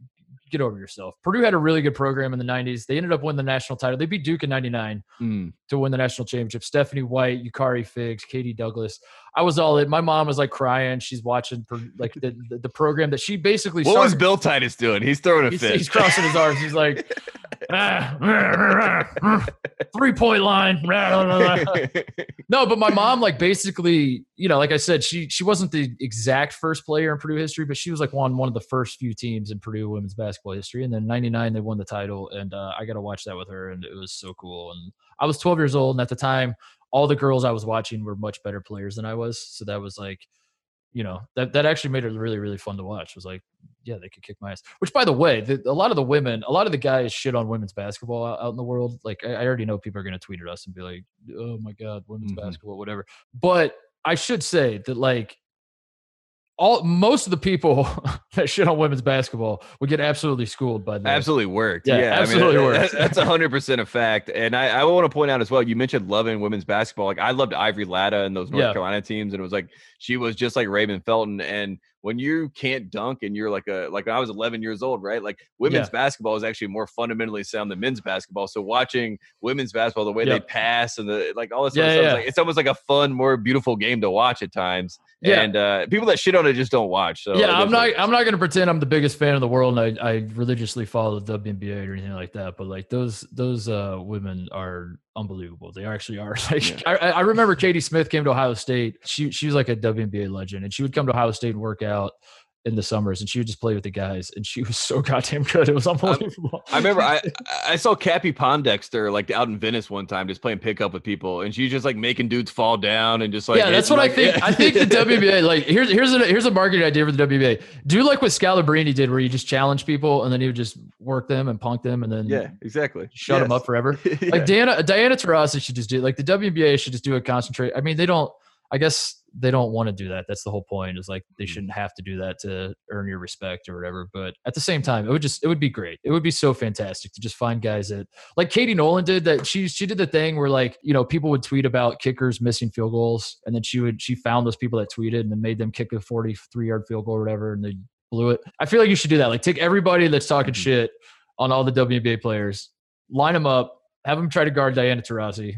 Speaker 1: get, over yourself. Purdue had a really good program in the 90s. They ended up winning the national title. They beat Duke in 99 mm. to win the national championship. Stephanie White, Ukari Figgs, Katie Douglas. I was all in. My mom was like crying. She's watching like the, the, the program that she basically.
Speaker 2: What started. was Bill Titus doing? He's throwing a
Speaker 1: he's,
Speaker 2: fit.
Speaker 1: He's crossing his arms. He's like, ah, three point line. no, but my mom like basically, you know, like I said, she she wasn't the exact first player in Purdue history, but she was like one one of the first few teams in Purdue women's basketball history. And then '99 they won the title, and uh, I got to watch that with her, and it was so cool. And I was 12 years old, and at the time all the girls I was watching were much better players than I was. So that was like, you know, that that actually made it really really fun to watch. It was like, yeah, they could kick my ass. Which, by the way, the, a lot of the women, a lot of the guys shit on women's basketball out, out in the world. Like, I, I, already know people are going to tweet at us and be like, "Oh my god, women's mm-hmm. basketball, whatever." But I should say that like all most of the people that shit on women's basketball would get absolutely schooled by that.
Speaker 2: Absolutely worked.
Speaker 1: Yeah, yeah absolutely I mean, worked.
Speaker 2: That's hundred percent a fact. And I, I want to point out as well. You mentioned loving women's basketball. Like I loved Ivory Latta and those North yeah. Carolina teams, and it was like she was just like Raymond Felton. And when you can't dunk and you're like a like when I was 11 years old, right? Like women's yeah. basketball is actually more fundamentally sound than men's basketball. So watching women's basketball, the way yep. they pass and the like all this yeah, stuff, like, it's almost like a fun, more beautiful game to watch at times. Yeah. And uh, people that shit on it just don't watch. So
Speaker 1: yeah, I'm not I'm not gonna pretend I'm the biggest fan of the world and I, I religiously follow the WNBA or anything like that. But like those those uh, women are unbelievable. They actually are. Like yeah. I, I remember Katie Smith came to Ohio State. She she was like a WNBA legend, and she would come to Ohio State and work out in the summers and she would just play with the guys and she was so goddamn good. It was unbelievable.
Speaker 2: I, I remember I, I saw Cappie Pondexter like out in Venice one time just playing pickup with people and she's just like making dudes fall down and just like
Speaker 1: Yeah, that's what like, I think. I think the WBA like here's here's a here's a marketing idea for the WBA. Do like what Scalabrine did where you just challenge people and then he would just work them and punk them and then
Speaker 2: Yeah, exactly.
Speaker 1: Shut yes. them up forever. yeah. Like Diana Diana Taurasi should just do like the WBA should just do a concentrate. I mean, they don't I guess they don't want to do that. That's the whole point. Is like they mm. shouldn't have to do that to earn your respect or whatever. But at the same time, it would just it would be great. It would be so fantastic to just find guys that like Katie Nolan did that. She she did the thing where like you know people would tweet about kickers missing field goals, and then she would she found those people that tweeted and then made them kick a forty three yard field goal or whatever, and they blew it. I feel like you should do that. Like take everybody that's talking
Speaker 2: Mhm.
Speaker 1: shit on all the WNBA players, line them up, have them try to guard Diana Taurasi.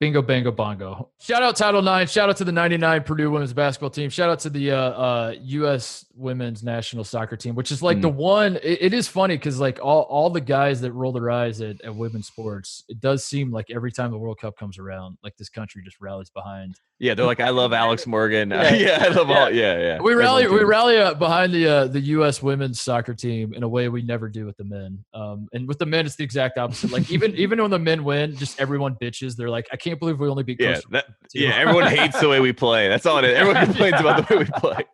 Speaker 1: Bingo, bango, bongo. Shout out Title Nine. Shout out to the 99 Purdue women's basketball team. Shout out to the uh, uh, U.S. women's national soccer team, which is like the one. It, it is funny because like all, all the guys that roll their eyes at, at women's sports, it does seem like every time the World Cup comes around, like this country just rallies behind.
Speaker 2: Yeah, they're like, I love Alex Morgan.
Speaker 1: Yeah.
Speaker 2: Yeah, I love all. Yeah, yeah.
Speaker 1: We rally, we rally uh, behind the uh, the U.S. women's soccer team in a way we never do with the men. Um, and with the men, it's the exact opposite. Like even even when the men win, just everyone bitches. They're like, I can't believe we only beat.
Speaker 2: Yeah, that, yeah. Everyone hates the way we play. That's all it is. Everyone complains about the way we play.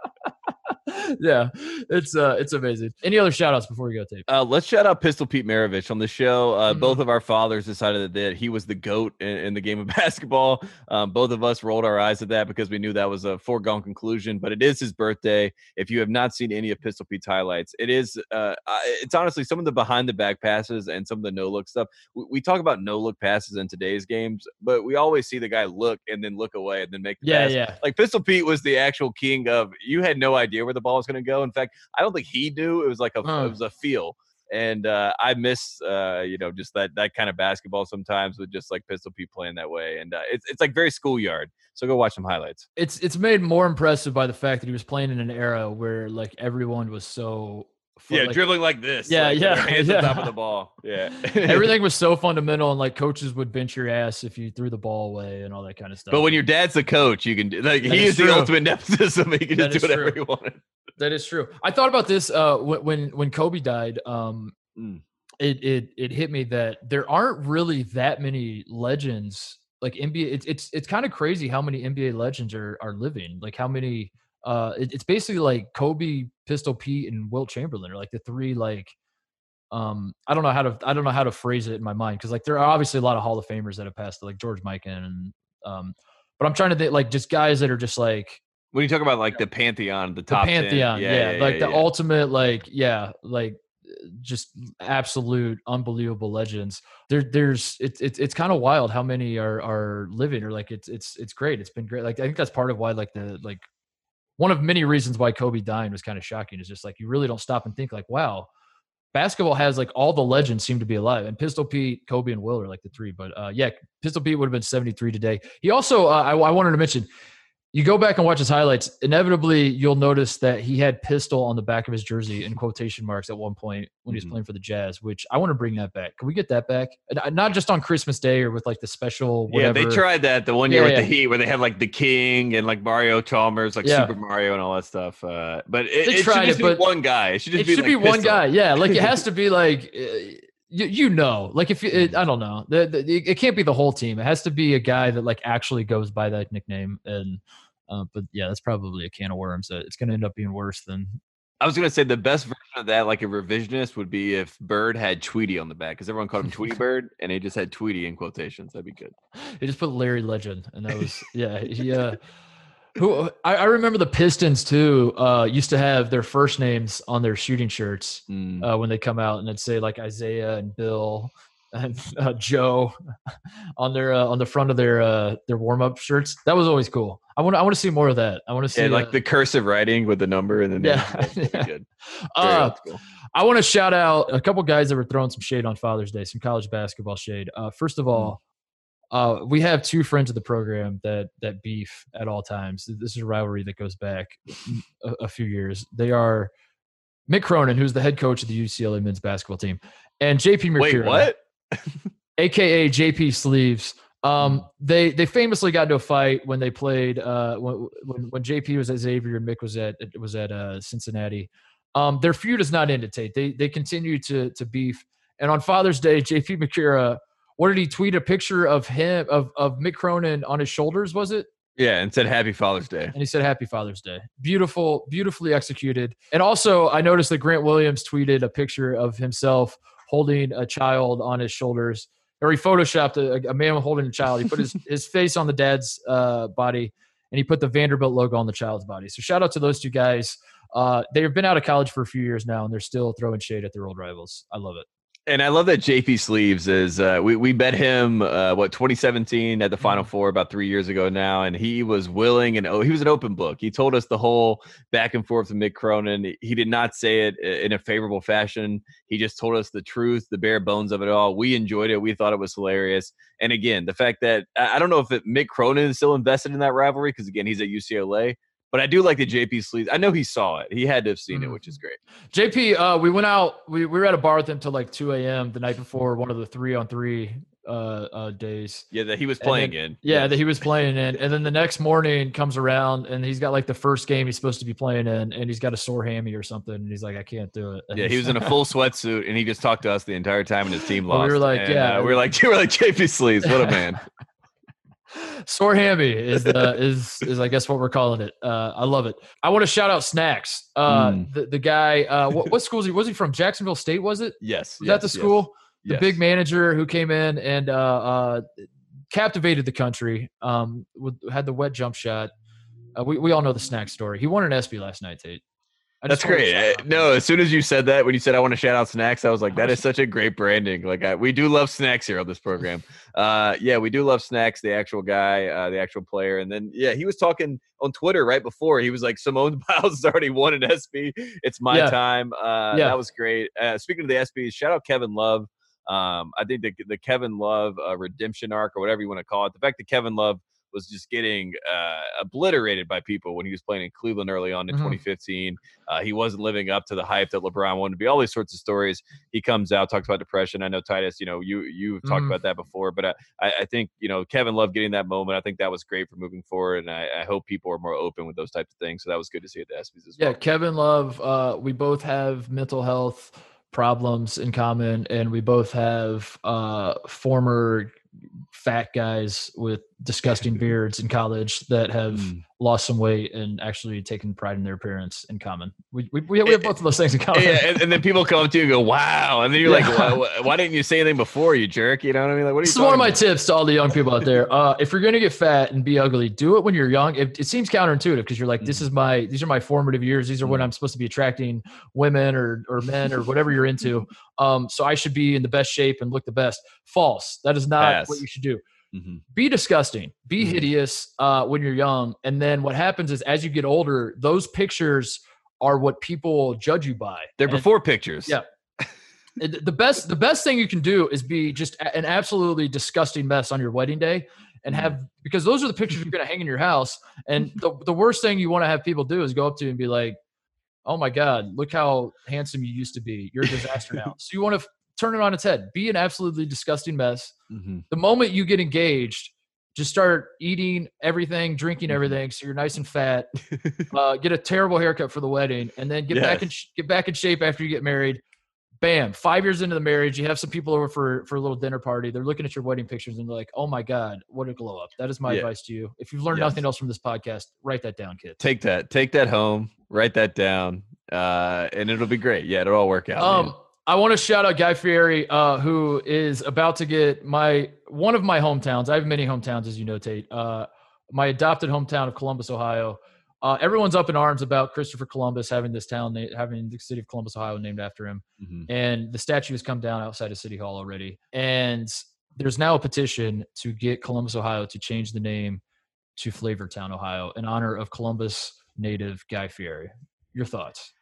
Speaker 1: yeah, it's uh, it's amazing. Any other shout outs before we go, Tate?
Speaker 2: Uh, let's shout out Pistol Pete Maravich on the show. Uh,
Speaker 1: Mhm.
Speaker 2: Both of our fathers decided that he was the goat in, in the game of basketball. Um, both of us rolled our eyes at that because we knew that was a foregone conclusion. But it is his birthday. If you have not seen any of Pistol Pete's highlights, it is. Uh, it's honestly some of the behind the back passes and some of the no look stuff. We, we talk about no look passes in today's games, but we always see the guy look and then look away and then make the
Speaker 1: Yeah,
Speaker 2: pass.
Speaker 1: yeah.
Speaker 2: Like Pistol Pete was the actual king of. You had no idea where the ball was going to go. In fact, I don't think he knew. It was like a
Speaker 1: Huh.
Speaker 2: it was a feel. And uh, I miss, uh, you know, just that that kind of basketball sometimes with just like Pistol Pete playing that way, and uh, it's it's like very schoolyard. So go watch some highlights.
Speaker 1: It's it's made more impressive by the fact that he was playing in an era where like everyone was so fu-
Speaker 2: Yeah,
Speaker 1: like,
Speaker 2: dribbling like this.
Speaker 1: Yeah,
Speaker 2: like,
Speaker 1: yeah,
Speaker 2: hands on top
Speaker 1: yeah.
Speaker 2: of the ball. Yeah,
Speaker 1: everything was so fundamental, and like coaches would bench your ass if you threw the ball away and all that kind of stuff.
Speaker 2: But when your dad's a coach, you can do like
Speaker 1: That
Speaker 2: he
Speaker 1: is
Speaker 2: is the ultimate nepotism. He can
Speaker 1: That
Speaker 2: just do whatever
Speaker 1: true.
Speaker 2: he wanted.
Speaker 1: That is true. I thought about this uh, when when when Kobe died. Um,
Speaker 2: Mm.
Speaker 1: it it it hit me that there aren't really that many legends like NBA. It's it's it's kind of crazy how many NBA legends are are living. Like how many. Uh, it- it's basically like Kobe, Pistol Pete, and Wilt Chamberlain are like the three like. Um, I don't know how to I don't know how to phrase it in my mind because like there are obviously a lot of Hall of Famers that have passed, like George Mikan and um, but I'm trying to think like just guys that are just like
Speaker 2: When you talk about like the pantheon, the
Speaker 1: the
Speaker 2: top 10,
Speaker 1: pantheon yeah, like the
Speaker 2: yeah.
Speaker 1: ultimate like yeah like just absolute unbelievable legends there there's it's it's, it's kind of wild how many are are living or like it's it's it's great it's been great like i think that's part of why like the like one of many reasons why kobe dying was kind of shocking is just like you really don't stop and think like wow basketball has like all the legends seem to be alive. And pistol pete kobe and wilt are like the three but uh yeah pistol pete would have been 73 today. He also uh, I, I wanted to mention you go back and watch his highlights inevitably you'll notice that he had pistol on the back of his jersey in quotation marks at one point when he was
Speaker 2: Mhm.
Speaker 1: playing for the jazz which i want to bring that back can we get that back uh, not just on christmas day or with like the special
Speaker 2: Yeah, they tried that the one year
Speaker 1: Yeah,
Speaker 2: with
Speaker 1: yeah.
Speaker 2: the Heat where they had like the King and like Mario Chalmers, like
Speaker 1: Yeah.
Speaker 2: Super Mario and all that stuff. Uh, but it, it should just
Speaker 1: it,
Speaker 2: be one guy. It should just
Speaker 1: it
Speaker 2: be,
Speaker 1: should
Speaker 2: like,
Speaker 1: be one guy yeah like it has to be like uh, you, you know like if you it, i don't know the, the, it can't be the whole team it has to be a guy that like actually goes by that nickname and uh, but yeah that's probably a can of worms that it's going to end up being worse than
Speaker 2: I was gonna say the best version of that, like a revisionist, would be if Bird had Tweety on the back, because everyone called him Tweety Bird, and he just had Tweety in quotations. That'd be good.
Speaker 1: They just put Larry Legend, and that was yeah. He, uh, who I, I remember the Pistons too. Uh, used to have their first names on their shooting shirts
Speaker 2: Mm.
Speaker 1: uh, when they come out, and it'd say like Isiah and Bill and uh, Joe on their uh, on the front of their uh, their warm up shirts. That was always cool. I want I want to see more of that. I want to see
Speaker 2: Yeah,
Speaker 1: uh,
Speaker 2: like the cursive writing with the number and then
Speaker 1: Yeah, yeah.
Speaker 2: good. Very
Speaker 1: uh. I want to shout out a couple guys that were throwing some shade on Father's Day, some college basketball shade. Uh, first of all, uh, we have two friends of the program that that beef at all times. This is a rivalry that goes back a, a few years. They are Mick Cronin, who's the head coach of the UCLA men's basketball team, and JP
Speaker 2: Wait, what?
Speaker 1: aka JP Sleeves. Um, they they famously got into a fight when they played uh, when, when when JP was at Xavier and Mick was at was at uh, Cincinnati. Um, their feud is not ended, Tate. They they continue to to beef. And on Father's Day, JP Macura, what did he tweet? A picture of him of of Mick Cronin on his shoulders, was it?
Speaker 2: Yeah, and said Happy Father's Day.
Speaker 1: and he said happy father's day beautiful beautifully executed and also i noticed that grant williams tweeted a picture of himself holding a child on his shoulders or he photoshopped a, a man holding a child he put his, his face on the dad's uh, body and he put the vanderbilt logo on the child's body so shout out to those two guys uh, they've been out of college for a few years now and they're still throwing shade at their old rivals i love it
Speaker 2: And I love that JP Sleeves is uh, we we met him uh, what 2017 at the Final
Speaker 1: Mm-hmm.
Speaker 2: Four about three years ago now, and he was willing and oh he was an open book. He told us the whole back and forth with Mick Cronin. He did not say it in a favorable fashion. He just told us the truth, the bare bones of it all. We enjoyed it. We thought it was hilarious. And again, the fact that I I don't know if it, Mick Cronin is still invested in that rivalry because again he's at UCLA. But I do like the JP Sleeves. I know he saw it. He had to have seen it,
Speaker 1: Mhm.
Speaker 2: which is great.
Speaker 1: JP, uh, we went out. We, we were at a bar with him till like 2 a.m. the night before one of the three on three uh, uh, days.
Speaker 2: Yeah, that he was playing
Speaker 1: then-
Speaker 2: in.
Speaker 1: Yeah,
Speaker 2: Yes.
Speaker 1: that he was playing in. And then the next morning comes around and he's got like the first game he's supposed to be playing in, and he's got a sore hammy or something. And he's like, I can't do it.
Speaker 2: Yeah, he was in a full sweatsuit and he just talked to us the entire time and his team lost.
Speaker 1: we were like,
Speaker 2: And,
Speaker 1: yeah.
Speaker 2: uh, we were like, you were like JP Sleeves. What a man.
Speaker 1: Sore hammy is the is is I guess what we're calling it. Uh, I love it. I want to shout out Snacks. Uh,
Speaker 2: Mm.
Speaker 1: the, the guy. Uh, what, what school is he? Was he from Jacksonville State? Was it?
Speaker 2: Yes.
Speaker 1: Was that the
Speaker 2: yes, yes,
Speaker 1: school? The
Speaker 2: yes.
Speaker 1: big manager who came in and uh, uh, captivated the country. Um, with, had the wet jump shot. Uh, we we all know the snack story. He won an ESPY last night, Tate. I
Speaker 2: That's
Speaker 1: just wanted to
Speaker 2: great.
Speaker 1: shout
Speaker 2: Uh. No, as soon as you said that, when you said I want to shout out snacks, I was like, that is such a great branding. Like, I, we do love snacks here on this program. Uh, yeah, we do love snacks. The actual guy, uh, the actual player, and then yeah, he was talking on Twitter right before. He was like, Simone Biles has already won an ESPY. It's my
Speaker 1: Yeah.
Speaker 2: time. Uh,
Speaker 1: Yeah.
Speaker 2: That was great. Uh, speaking of the ESPYs, shout out Kevin Love. Um, I think the the Kevin Love uh, redemption arc or whatever you want to call it. The fact that Kevin Love was just getting uh, obliterated by people when he was playing in Cleveland early on in
Speaker 1: Mhm.
Speaker 2: 2015. Uh, he wasn't living up to the hype that LeBron wanted to be. All these sorts of stories. He comes out, talks about depression. I know Titus. You know, you you've talked
Speaker 1: Mhm.
Speaker 2: about that before, but uh, I, I think you know Kevin Love getting that moment. I think that was great for moving forward, and I, I hope people are more open with those types of things. So that was good to see at the ESPYS as
Speaker 1: Yeah,
Speaker 2: well.
Speaker 1: Kevin Love. Uh, we both have mental health problems in common, and we both have uh, former fat guys with disgusting beards in college that have
Speaker 2: Mm.
Speaker 1: lost some weight and actually taken pride in their appearance in common. We we, we we have both of those things in common.
Speaker 2: yeah, and, and then people come up to you and go, "Wow!" And then you're
Speaker 1: Yeah.
Speaker 2: like, why, why- "Why didn't you say anything before, you jerk?" You know what I mean? Like, what?
Speaker 1: This is one of my
Speaker 2: about?
Speaker 1: tips to all the young people out there. Uh, if you're gonna get fat and be ugly, do it when you're young. It, it seems counterintuitive because you're like, this is my these are my formative years. These are when
Speaker 2: Mhm.
Speaker 1: I'm supposed to be attracting women or or men or whatever you're into. Um, so I should be in the best shape and look the best. False. That is not
Speaker 2: Pass.
Speaker 1: what you should do.
Speaker 2: Mhm.
Speaker 1: Be disgusting. Be
Speaker 2: Mhm.
Speaker 1: hideous uh, when you're young, and then what happens is as you get older, those pictures are what people judge you by.
Speaker 2: They're
Speaker 1: And-
Speaker 2: before pictures.
Speaker 1: Yeah. the best the best thing you can do is be just an absolutely disgusting mess on your wedding day and
Speaker 2: Mm.
Speaker 1: have because those are the pictures you're going to hang in your house and the, the worst thing you want to have people do is go up to you and be like oh my god look how handsome you used to be you're a disaster now so you want to turn it on its head be an absolutely disgusting mess
Speaker 2: Mhm.
Speaker 1: the moment you get engaged just start eating everything drinking
Speaker 2: Mhm.
Speaker 1: everything so you're nice and fat uh, get a terrible haircut for the wedding, and then get back in sh- get back in shape after you get married. Bam! Five years into the marriage, you have some people over for for a little dinner party. They're looking at your wedding pictures and they're like, "Oh my god, what a glow up!" That is my
Speaker 2: Yeah.
Speaker 1: advice to you. If you've learned
Speaker 2: Yes.
Speaker 1: nothing else from this podcast, write that down, kid.
Speaker 2: Take that. Take that home. Write that down, uh, and it'll be great. Yeah, it'll all work out.
Speaker 1: Um, I want to shout out Guy Fieri, uh, who is about to get my one of my hometowns. I have many hometowns, as you know, Tate. Uh, my adopted hometown of Columbus, Ohio. Uh, everyone's up in arms about Christopher Columbus having this town, having the city of Columbus, Ohio, named after him.
Speaker 2: Mhm.
Speaker 1: And the statue has come down outside of City Hall already. And there's now a petition to get Columbus, Ohio, to change the name to Flavortown, Ohio, in honor of Columbus native Guy Fieri. Your thoughts?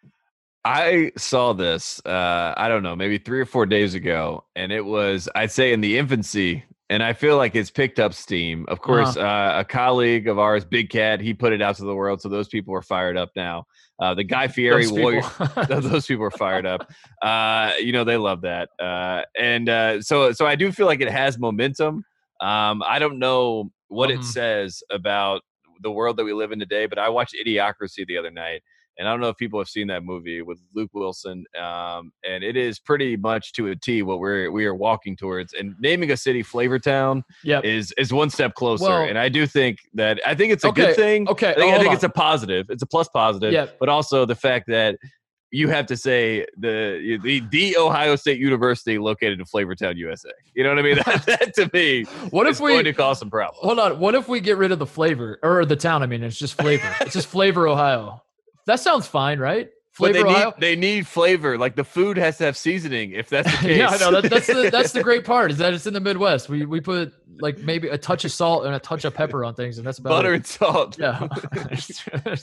Speaker 2: I saw this, uh, I don't know, maybe three or four days ago, and it was, I'd say, in the infancy. And I feel like it's picked up steam. Of course, uh, a colleague of ours, Big Cat, he put it out to the world. So those people are fired up now. Uh, the Guy Fieri
Speaker 1: Those
Speaker 2: Warrior,
Speaker 1: people.
Speaker 2: those people are fired up. Uh, you know, they love that. Uh, and uh, so, so I do feel like it has momentum. Um, I don't know what it says about the world that we live in today, but I watched Idiocracy the other night, and I don't know if people have seen that movie with Luke Wilson. Um, and it is pretty much to a T what we're we are walking towards. And naming a city Flavortown
Speaker 1: yep.
Speaker 2: is is one step closer.
Speaker 1: Well-
Speaker 2: and I do think that I think it's a
Speaker 1: Okay,
Speaker 2: good thing.
Speaker 1: okay,
Speaker 2: I think, I think it's a positive. It's a plus positive.
Speaker 1: Yeah.
Speaker 2: But also the fact that you have to say the the, the Ohio State University located in Flavortown, USA. You know what I mean? That, that to me
Speaker 1: what if we
Speaker 2: going to cause some problems.
Speaker 1: hold on? What if we get rid of the flavor or the town? I mean, it's just flavor. it's just flavor, Ohio. That sounds fine, right?
Speaker 2: But
Speaker 1: Flavor
Speaker 2: they
Speaker 1: Ohio.
Speaker 2: need they need flavor. Like the food has to have seasoning. If that's the case,
Speaker 1: yeah, I know. That, that's the that's the great part is that it's in the Midwest. We we put like maybe a touch of salt and a touch of pepper on things, and that's about
Speaker 2: butter
Speaker 1: it.
Speaker 2: and salt.
Speaker 1: Yeah.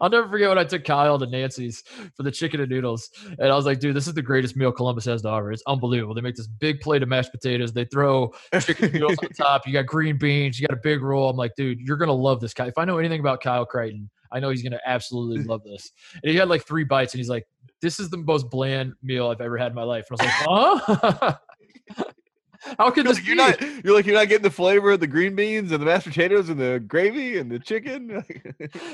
Speaker 1: I'll never forget when I took Kyle to Nancy's for the chicken and noodles. And I was like, dude, this is the greatest meal Columbus has to offer. It's unbelievable. They make this big plate of mashed potatoes. They throw chicken noodles on top. You got green beans. You got a big roll. I'm like, dude, you're going to love this guy. If I know anything about Kyle Crichton, I know he's going to absolutely love this. And he had like three bites and he's like, this is the most bland meal I've ever had in my life. And I was like, huh? How could
Speaker 2: You're
Speaker 1: this
Speaker 2: like, you're
Speaker 1: be?
Speaker 2: not. You're like you're not getting the flavor of the green beans and the mashed potatoes and the gravy and the chicken.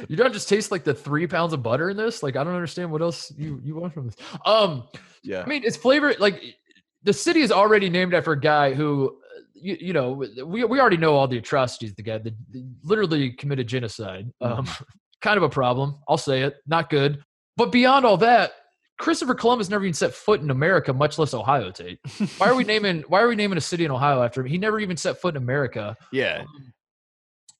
Speaker 1: You don't just taste like the three pounds of butter in this. Like I don't understand what else you you want from this. Um,
Speaker 2: yeah.
Speaker 1: I mean, it's flavor. Like the city is already named after a guy who, uh, you, you know, we we already know all the atrocities. The guy that literally committed genocide. Um, kind of a problem. I'll say it. Not good. But beyond all that, Christopher Columbus never even set foot in America, much less Ohio. Tate. Why are we naming Why are we naming a city in Ohio after him? He never even set foot in America.
Speaker 2: Yeah.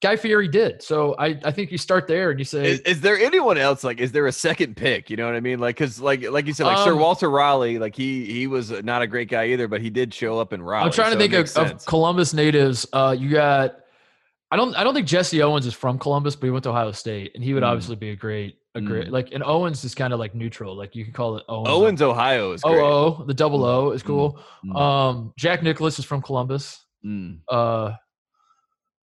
Speaker 1: Guy Fieri did. So I, I think you start there and you say,
Speaker 2: Is, is there anyone else like? Is there a second pick? You know what I mean? Like, cause like like you said, like Sir
Speaker 1: Um,
Speaker 2: Walter Raleigh, like he he was not a great guy either, but he did show up in Raleigh.
Speaker 1: I'm trying to
Speaker 2: so it
Speaker 1: think of, of. Columbus natives. Uh, you got. I don't. I don't think Jesse Owens is from Columbus, but he went to Ohio State, and he would
Speaker 2: Mm.
Speaker 1: obviously be a great, a great.
Speaker 2: Mm.
Speaker 1: Like, and Owens is kind of like neutral. Like you could call it Owens.
Speaker 2: Owens, Ohio is great.
Speaker 1: O O. The double O is cool.
Speaker 2: Mm.
Speaker 1: Um, Jack Nicklaus is from Columbus.
Speaker 2: Mm.
Speaker 1: Uh,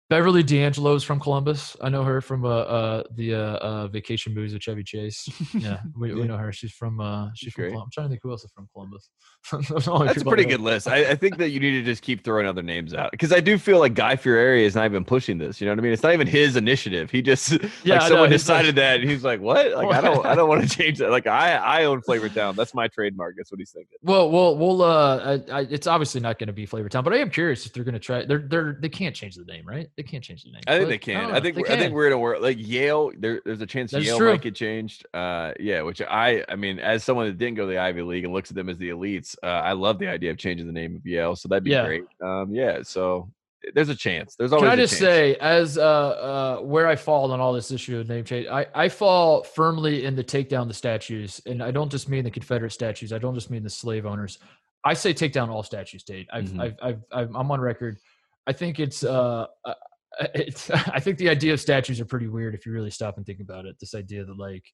Speaker 1: Beverly D'Angelo is from Columbus. I know her from uh, uh the uh, uh Vacation Movies with Chevy Chase. Yeah, we, we know her. She's from uh she's
Speaker 2: She's
Speaker 1: from.
Speaker 2: great.
Speaker 1: Colum- I'm trying to think who else is from Columbus. Those are the only
Speaker 2: That's a pretty good list. I, I think that you need to just keep throwing other names out because I do feel like Guy Fieri is not even pushing this. You know what I mean? It's not even his initiative. He just
Speaker 1: Yeah,
Speaker 2: like someone
Speaker 1: he's like-
Speaker 2: decided that, and he's like, "What? Like I don't, I don't want to change that. Like I, I own Flavor Town. That's my trademark. That's what he's thinking."
Speaker 1: Well, well, we'll. Uh, I, I, it's obviously not going to be Flavor Town, but I am curious if they're going to try. They're, they're, they can't change the name, right? They can't change the name.
Speaker 2: I think
Speaker 1: But
Speaker 2: they can.
Speaker 1: don't
Speaker 2: I, think
Speaker 1: they
Speaker 2: I think we're in a world like Yale. There, there's a chance
Speaker 1: That's
Speaker 2: Yale
Speaker 1: true.
Speaker 2: might get changed. Uh, yeah, which I, I mean, as someone that didn't go to the Ivy League and looks at them as the elites, uh, I love the idea of changing the name of Yale. So that'd be
Speaker 1: Yeah.
Speaker 2: great. Um, yeah. So there's a chance. There's always.
Speaker 1: Can I
Speaker 2: a
Speaker 1: just
Speaker 2: chance.
Speaker 1: say, as uh, uh, where I fall on all this issue of name change, I, I fall firmly in the take down the statues, and I don't just mean the Confederate statues. I don't just mean the slave owners. I say take down all statues, Tate. I've,
Speaker 2: Mhm.
Speaker 1: I've, I've, I've, I'm on record. I think it's, uh, uh, it's, I think the idea of statues are pretty weird if you really stop and think about it. This idea that like,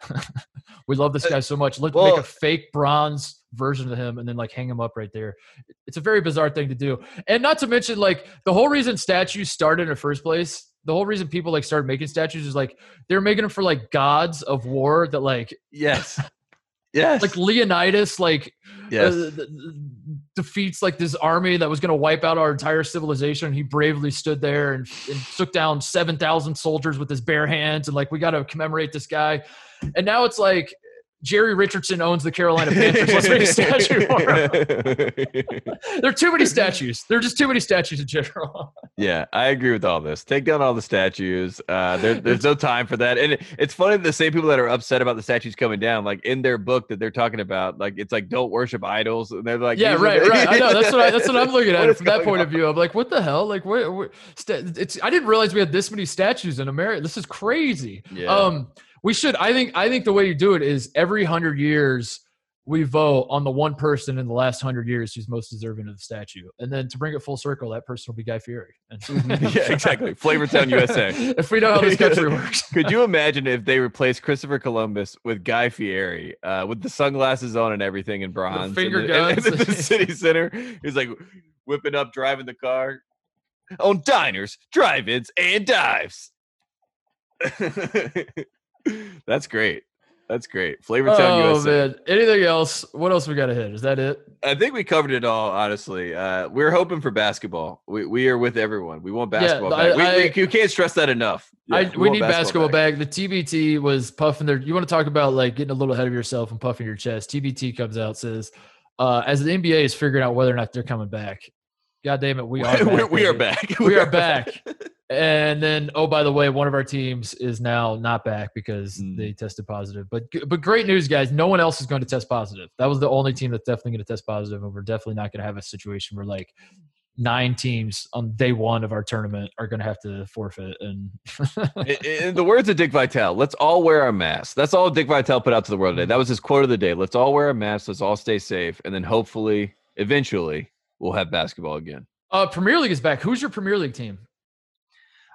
Speaker 1: we love this guy so much. Let's make a fake bronze version of him and then like hang him up right there. It's a very bizarre thing to do. And not to mention, like the whole reason statues started in the first place, the whole reason people like started making statues is like they're making them for like gods of war that like
Speaker 2: Yes. Yes.
Speaker 1: like Leonidas like
Speaker 2: yes.
Speaker 1: uh, th- th- defeats like this army that was going to wipe out our entire civilization. He bravely stood there and, and took down seven thousand soldiers with his bare hands, and like we got to commemorate this guy. And now it's like Jerry Richardson owns the Carolina Panthers. Let's make a statue for him. There are too many statues. There are just too many statues in general.
Speaker 2: yeah, I agree with all this. Take down all the statues. Uh, there, there's no time for that. And it- it's funny the same people that are upset about the statues coming down, like in their book that they're talking about, like it's like don't worship idols, and they're like,
Speaker 1: yeah, right, right. I know that's what I, that's what I'm looking at
Speaker 2: What
Speaker 1: from that point of view. I'm like, what the hell? Like, where, where sta- it's I didn't realize we had this many statues in America. This is crazy.
Speaker 2: Yeah.
Speaker 1: Um, we should. I think. I think the way you do it is every hundred years we vote on the one person in the last hundred years who's most deserving of the statue, and then to bring it full circle, that person will be Guy Fieri. And-
Speaker 2: yeah, exactly. Flavortown, USA.
Speaker 1: if we know how this country works.
Speaker 2: Could you imagine if they replaced Christopher Columbus with Guy Fieri, uh, with the sunglasses on and everything in bronze,
Speaker 1: finger
Speaker 2: and, the, and- and the city center? He's like whipping up, driving the car on diners, drive-ins, and dives. That's great. That's great. Flavortown,
Speaker 1: Oh
Speaker 2: USA.
Speaker 1: man! Anything else? What else we got to hit? Is that it?
Speaker 2: I think we covered it all. Honestly, uh, we're hoping for basketball. We we are with everyone. We want
Speaker 1: Yeah,
Speaker 2: basketball
Speaker 1: I-
Speaker 2: back. We,
Speaker 1: I-
Speaker 2: we, you can't stress that enough.
Speaker 1: I,
Speaker 2: Yeah,
Speaker 1: we, need basketball, back. The TBT was puffing their. You want to talk about like getting a little ahead of yourself and puffing your chest? TBT comes out says, uh, as the NBA is figuring out whether or not they're coming back. God damn it, we are. Back,
Speaker 2: we are back.
Speaker 1: We are back. And then, oh, by the way, one of our teams is now not back because
Speaker 2: Mm.
Speaker 1: they tested positive. But but great news, guys! No one else is going to test positive. That was the only team that's definitely going to test positive, and we're definitely not going to have a situation where like nine teams on day one of our tournament are going to have to forfeit. And
Speaker 2: in, the words of Dick Vitale, let's all wear our masks. That's all Dick Vitale put out to the world today. That was his quote of the day. Let's all wear our masks. Let's all stay safe, and then hopefully, eventually, we'll have basketball again.
Speaker 1: Uh, Premier League is back. Who's your Premier League team?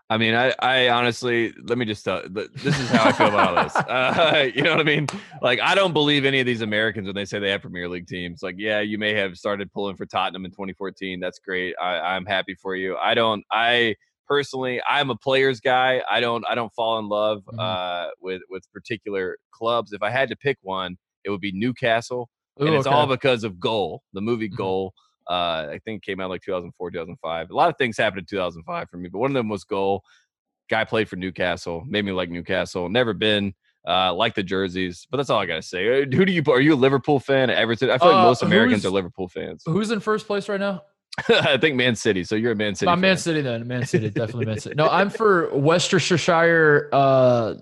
Speaker 2: I mean, I, I honestly, let me just tell. This is how I feel about all this. Uh, you know what I mean? Like, I don't believe any of these Americans when they say they have Premier League teams. Like, yeah, you may have started pulling for Tottenham in 2014. That's great. I, I'm happy for you. I don't. I personally, I'm a players guy. I don't. I don't fall in love mm-hmm. uh, with with particular clubs. If I had to pick one, it would be Newcastle, Ooh, and it's okay. all because of Goal, the movie mm-hmm. Uh, I think it came out like 2004, 2005. A lot of things happened in 2005 for me, but one of them was goal. Guy played for Newcastle, made me like Newcastle. Never been uh, like the jerseys, but that's all I gotta say. Uh, who do you? Are you a Liverpool fan? Everton? I feel like uh, most Americans are Liverpool fans.
Speaker 1: Who's in first place right now?
Speaker 2: I think Man City. So you're a Man City.
Speaker 1: I'm Man City then. Man City, definitely Man City. No, I'm for Worcestershire uh,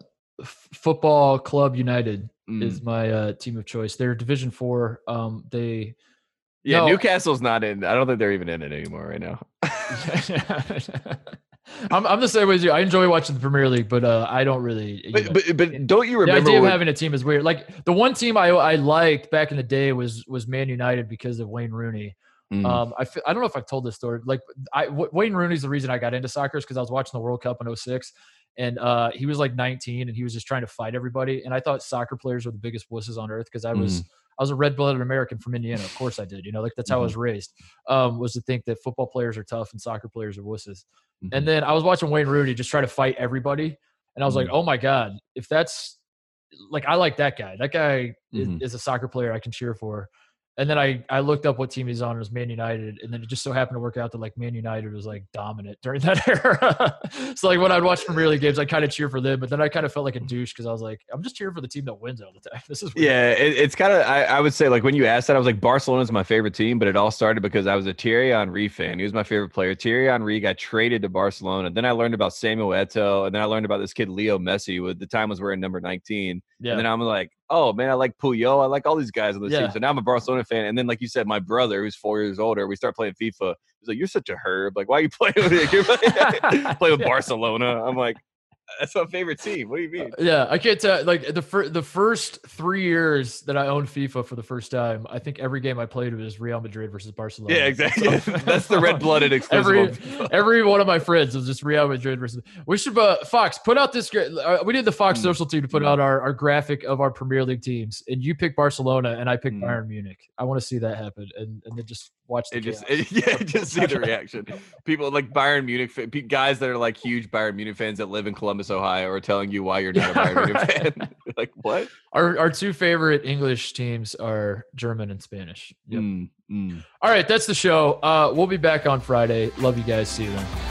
Speaker 1: Football Club United mm. is my uh, team of choice. They're Division Four. Um, they
Speaker 2: yeah, no, Newcastle's not in. I don't think they're even in it anymore right now.
Speaker 1: I'm I'm the same way as you. I enjoy watching the Premier League, but uh, I don't really.
Speaker 2: But, know, but, but don't you remember?
Speaker 1: The idea when, of having a team is weird. Like the one team I I liked back in the day was was Man United because of Wayne Rooney. Mm. Um, I I don't know if I've told this story. Like I Wayne Rooney's the reason I got into soccer is because I was watching the World Cup in 06 and uh, he was like 19 and he was just trying to fight everybody. And I thought soccer players were the biggest wusses on earth because I was. Mm I was a red blooded American from Indiana. Of course I did. You know, like that's how mm-hmm. I was raised. Um, was to think that football players are tough and soccer players are wusses. Mm-hmm. And then I was watching Wayne Rooney just try to fight everybody, and I was mm-hmm. like, oh my god, if that's like I like that guy. That guy is, mm-hmm. is a soccer player I can cheer for and then I, I looked up what team he's on. It was Man United, and then it just so happened to work out that like Man United was like dominant during that era. so like when I'd watch Premier League games, I kind of cheer for them, but then I kind of felt like a douche because I was like, I'm just cheering for the team that wins all the time. This is
Speaker 2: weird. yeah, it, it's kind of I, I, would say like when you asked that, I was like Barcelona's my favorite team, but it all started because I was a Thierry Henry fan. He was my favorite player. Thierry Henry got traded to Barcelona. Then I learned about Samuel Eto'o, and then I learned about this kid Leo Messi. With the time was wearing number 19. Yeah. And then I'm like, oh man, I like Puyol. I like all these guys on the yeah. team. So now I'm a Barcelona fan. And then, like you said, my brother, who's four years older, we start playing FIFA. He's like, "You're such a herb. Like, why are you playing with it? You're playing, play with Barcelona." I'm like, that's my favorite team. What do you mean?
Speaker 1: Uh, yeah, I can't tell. Like the fir- the first three years that I owned FIFA for the first time, I think every game I played was Real Madrid versus Barcelona.
Speaker 2: Yeah, exactly. So, that's the red blooded
Speaker 1: exclusive. every every one of my friends was just Real Madrid versus. We should uh, Fox put out this. Uh, we did the Fox mm. social team to put mm. out our, our graphic of our Premier League teams, and you pick Barcelona, and I pick mm. Bayern Munich. I want to see that happen, and and then just watch the
Speaker 2: it just it, yeah just see the reaction. People like bayern munich guys that are like huge bayern munich fans that live in columbus ohio are telling you why you're not a bayern munich fan. Like what?
Speaker 1: Our, our two favorite english teams are german and spanish. Yep. Mm, mm. All right that's the show. Uh, we'll be back on friday. Love you guys. See you then